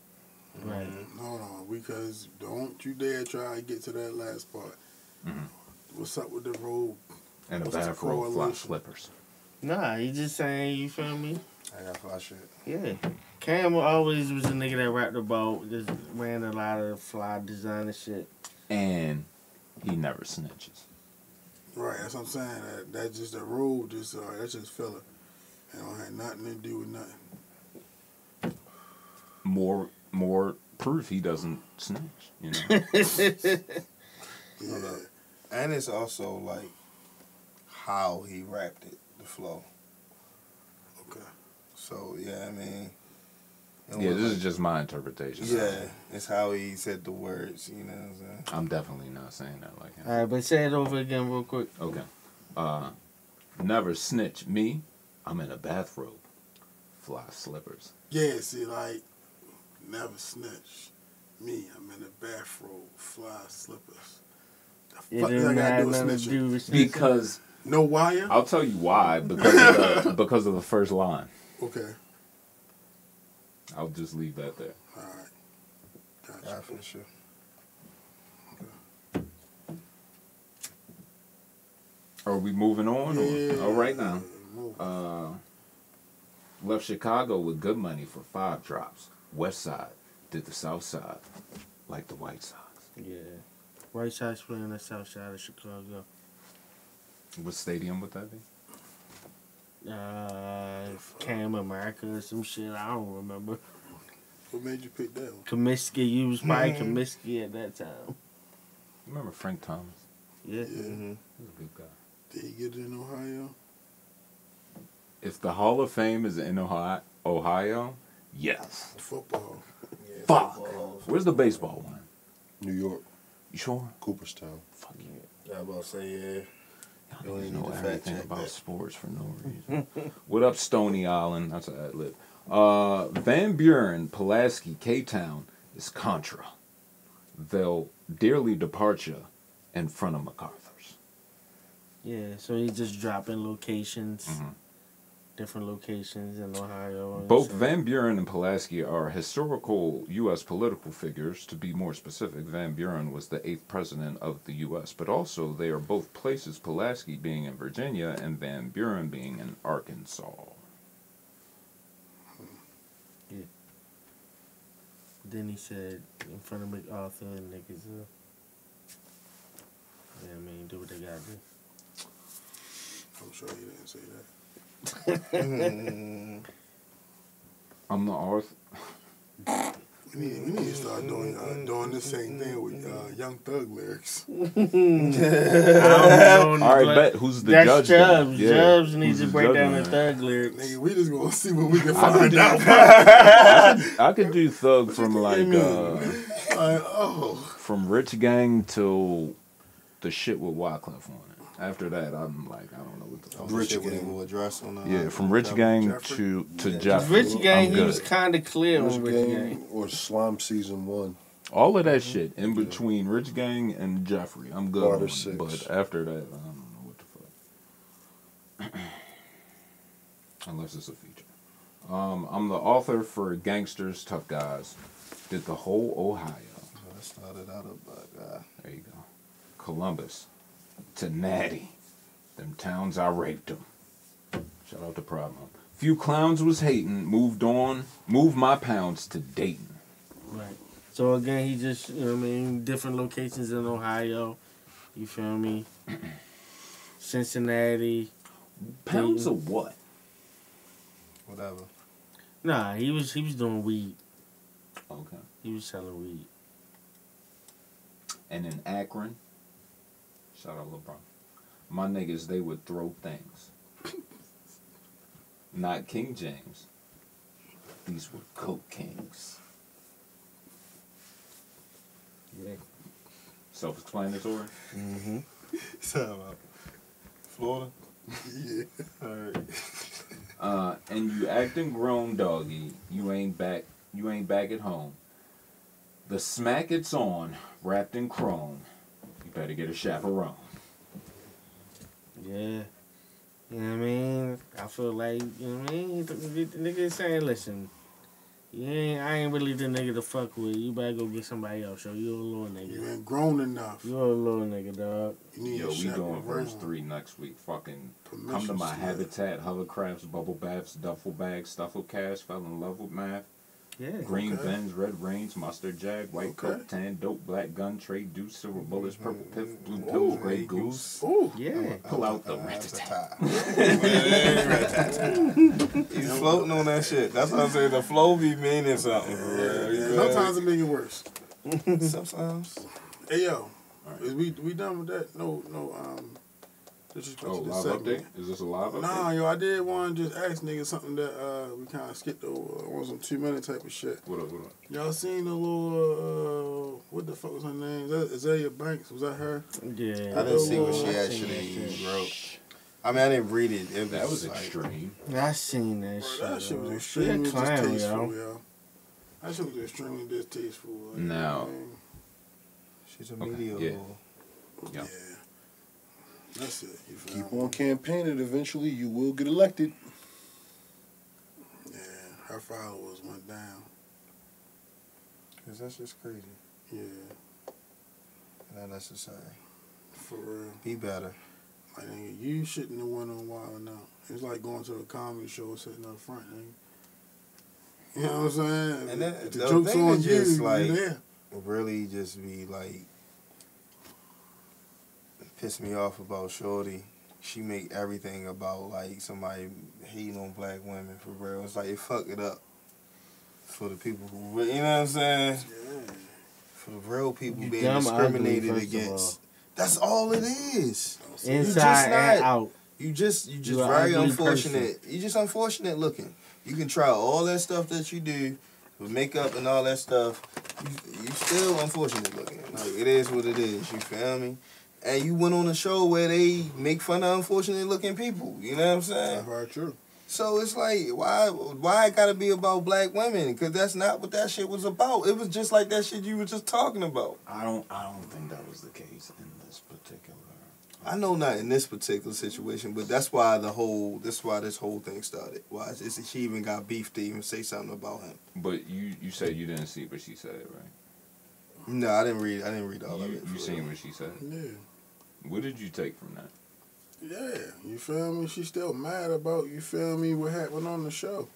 Right. No, no, because don't you dare try to get to that last part. Mhm. What's up with the road? And a What's the bathrobe, fly correlation? slippers. Nah, you just saying, you feel me? I got fly shit. Yeah. Cam always was a nigga that wrapped rapped about, just ran a lot of fly designer shit. And he never snitches. Right, that's what I'm saying. That that's just a road. Just uh, that's just filler. It don't have nothing to do with nothing. More, more proof he doesn't snitch. You know. Yeah. And it's also like how he wrapped it, the flow. Okay. So yeah, I mean. It Yeah, this like- is just my interpretation. Yeah, it's how he said the words. You know what I'm saying? I'm definitely not saying that like him. Alright, but say it over again real quick. Okay. Uh, never snitch me. I'm in a bathrobe, fly slippers. Yeah, see, like never snitch. Me, I'm in a bathrobe, fly slippers. The fuck does didn't I gotta have do with nothing to do with snitching. Because No wire? I'll tell you why. Because of the, because of the first line. Okay. I'll just leave that there. All right. Gotcha. Yeah, for sure. Okay. Are we moving on? Yeah. Or, all right now. Move. Uh, left Chicago with good money for five drops. West Side did the South Side like the White Sox. Yeah. White Sox play on the south side of Chicago. What stadium would that be? Uh, Cam America or some shit. I don't remember. What made you pick that one? Comiskey, you was probably Comiskey at that time. You Remember Frank Thomas? Yeah. Yeah. Mm-hmm. He was a good guy. Did he get it in Ohio? If the Hall of Fame is in Ohio, Ohio yes. Football. Fuck. Where's the baseball one? New York, You sure? Cooperstown. Fuck yeah. Yeah, I'm about to say yeah. Y'all Don't even know need everything about that. sports for no reason. what up, Stony Island? That's an ad lib. Uh, Van Buren, Pulaski, K Town is Contra. They'll dearly depart you in front of MacArthur's. Yeah, so he's just dropping locations, Mhm. Different locations in Ohio. and Both shit. Van Buren and Pulaski are historical U.S. political figures. To be more specific, Van Buren was the eighth president of the U.S., but also they are both places, Pulaski being in Virginia and Van Buren being in Arkansas. Yeah. Then he said in front of MacArthur and niggas. Uh, yeah, I mean, do what they gotta do. I'm sure he didn't say that. I'm the author. We need, we need to start doing uh, doing the same thing with uh, Young Thug lyrics. I don't know, All right, but bet who's the That's judge? then? Chubbs. Yeah. Chubbs needs Who's to break down on the thug lyrics. Nigga, we just gonna see what we can find could, out. do, I could do thug from like uh, Like, oh, from Rich Gang to the shit with Wyclef on it. After that, I'm like, I don't know what the fuck. Rich Rich again. Gang. Will address on that. Yeah, from Rich Gang to to Yeah. Jeffery. Rich Gang, he was kind of clear Rich on Rich Gang Gang. or Slime Season 1. All of that shit in between Rich Gang and Jeffery, I'm good. Barter on. six. But after that, I don't know what the fuck. Unless it's a feature. Um, I'm the author for Gangsters, Tough Guys. Did the whole Ohio. I started out about uh, There you go. Columbus to Natty. Them towns I raped them. Shout out to Problem. Few clowns was hating. Moved on. Moved my pounds to Dayton. Right. So again, he just, you know what I mean, different locations in Ohio. You feel me? Cincinnati. Pounds Dayton. of what? whatever. Nah, he was he was doing weed. Okay. He was selling weed. And in Akron, shout out LeBron. My niggas, they would throw things. Not King James. These were Coke Kings. Yeah. Self explanatory? Mm-hmm. Sound about Florida. yeah. Alright. Uh, and you acting grown, doggy. You ain't back. You ain't back at home. The smack it's on, wrapped in chrome. You better get a chaperone. Yeah. You know what I mean? I feel like, you know what I mean? The, the, the nigga is saying, listen, you ain't, I ain't really the nigga to fuck with. You better go get somebody else, yo. You a little nigga. You ain't grown enough. You a little nigga, dog. You need Yo, we doing verse three next week. Fucking come to my slip. habitat, hovercrafts, bubble baths, duffel bags, stuffle cash, fell in love with math. Yeah. Green Okay. Benz, red range, mustard jag, white Okay. coat, tan, dope, black gun, trade, deuce, silver bullets, purple piff, blue Ooh, pills, gray goose. Ooh. Yeah. Pull out the rat-a-tat. He's floating on that shit. That's what I'm saying. The flow be meaning something. For real. Sometimes it make it worse. Sometimes. Hey yo, is we we done with that? No, no. Um, disrespect Oh, to this live segment. update? Is this a live update? Nah, update? yo, I did want to just ask niggas something that uh we kind of skipped over on some two minute type of shit. What up, what up? Y'all seen the little uh what the fuck was her name? Is that Azealia Banks? Was that her? Yeah. I didn't see what she I seen actually that shit. wrote. I mean, I didn't read it. It was, That was like, extreme. I seen that Bro, shit. that shit was yo. extremely She a clown, distasteful, yo. yo. That shit was extremely distasteful. like, Now- man. She's a Okay, media yeah. whore. Yeah. That's it. You Keep on campaigning. Eventually, you will get elected. Yeah, her followers went down. Cause that's just crazy. Yeah, Not necessary. for real. Be better. Like, nigga, you shouldn't have went on Wild and Out. It's like going to a comedy show sitting up front, nigga. You know what I'm saying? And that- the the joke's on you, just you like- there. Really just be like piss me off about Shorty. She make everything about like somebody hating on black women for real. It's like it fuck it up for the people who you know what I'm saying? Yeah. For the real people You being dumb ugly, discriminated first against. That's all it is. Inside and not- out. You just you just You very ugly unfortunate. You just unfortunate looking. You can try all that stuff that you do with makeup and all that stuff. You, you still unfortunate looking. Like it is what it is. You feel me? And you went on a show where they make fun of unfortunate looking people. You know what I'm saying? That's very true. So it's like why why it gotta be about black women? Because that's not what that shit was about. It was just like that shit you were just talking about. I don't. I don't think that was the case in this particular. I know not in this particular situation, but that's why the whole that's why this whole thing started. Why is she even got beef to even say something about him? But you you said you didn't see, but she said it right. No, I didn't read. I didn't read all you of it. you seen what she said. Yeah. What did you take from that? Yeah, you feel me? She's still mad about, you feel me, what happened on the show.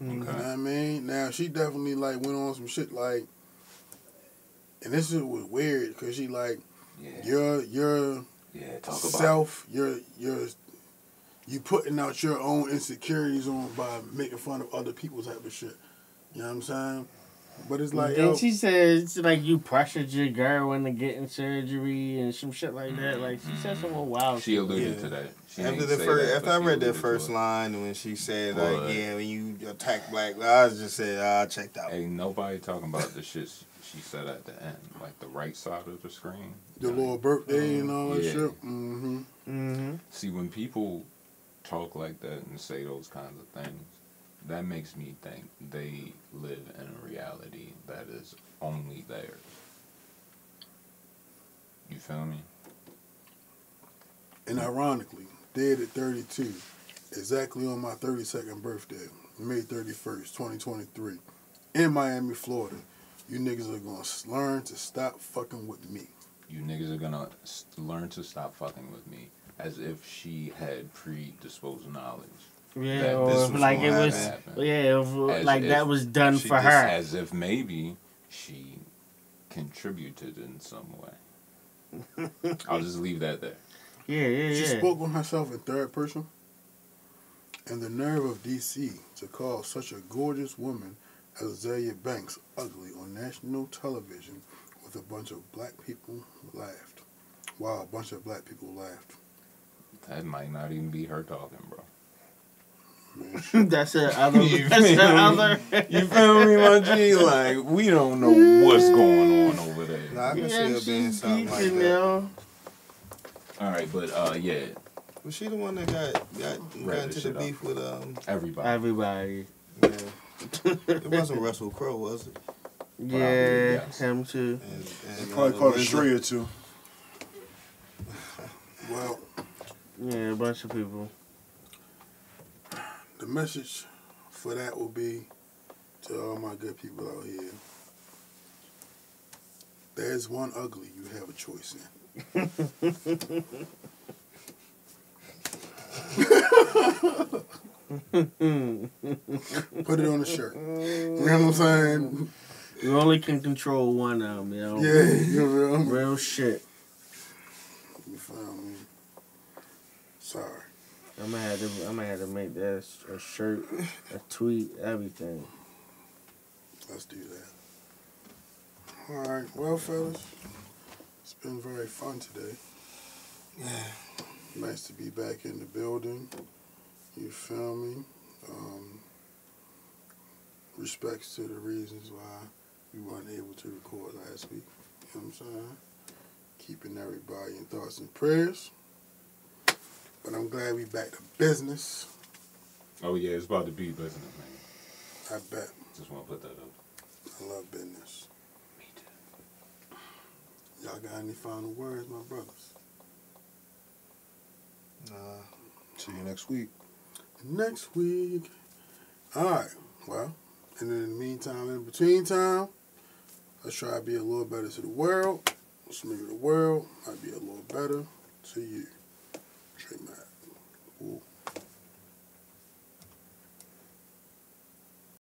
You know Okay. what I mean? Now, she definitely, like, went on some shit, like, and this shit was weird, because she, like, Yeah. your, your Yeah. Talk about. self, your, your, you putting out your own insecurities on by making fun of other people's type of shit. You know what I'm saying? But it's like, And she said it's like you pressured your girl into getting surgery and some shit like that. Like she said some more wild. She alluded Yeah. to that. She after didn't the say first, that, after I read that first line when she said But- like, "Yeah, when you attack black," I just said, "I checked out." Ain't nobody talking about the shit she said at the end, like the right side of the screen. the little birthday and all that Yeah. shit. Mm-hmm. Mm-hmm. See, when people talk like that and say those kinds of things, that makes me think they live in a reality that is only theirs. You feel me? And ironically, dead at 32, exactly on my 32nd birthday, May 31st, 2023, in Miami, Florida, you niggas are gonna learn to stop fucking with me. You niggas are gonna learn to stop fucking with me as if she had predisposed knowledge. Yeah, or this if, was like it was. happen. Yeah, if, As like that was done for just her. As if maybe she contributed in some way. I'll just leave that there. Yeah, yeah, She yeah. spoke on herself in third person. And the nerve of DC to call such a gorgeous woman as Azealia Banks ugly on national television with a bunch of black people laughed. Wow, a bunch of black people laughed. That might not even be her talking, bro. Man, that's the other. You that's the feel me? other. You feel me, my G? Like, we don't know what's going on over there. Nah, I can see Yeah, her being something like that. now. All right, but uh, yeah, Was she the one that got got, got into the shit up. beef with um? everybody. Everybody. Yeah. it wasn't Russell Crowe, was it? Yeah, yes. him too. And, and, Probably uh, caught a Elizabeth- or two. well, Yeah, a bunch of people. The message for that will be to all my good people out here. There's one ugly you have a choice in. Put it on the shirt. You know what I'm saying? You only can control one of them, yo. Yeah, you know, Real shit. you feel me? Sorry. I'm gonna have to. I'm gonna have to make that a shirt, a tweet, everything. Let's do that. All right. Well, fellas, it's been very fun today. Yeah. Nice to be back in the building. You feel me? Um, respects to the reasons why we weren't able to record last week. You know what I'm saying? Keeping everybody in thoughts and prayers. But I'm glad we back to business. Oh yeah, it's about to be business, man. I bet. Just want to put that up. I love business. Me too. Y'all got any final words, my brothers? Nah. See you next week. Next week. All right. Well, and in the meantime, in between time, let's try to be a little better to the world. So maybe the world might be a little better to you. Mack.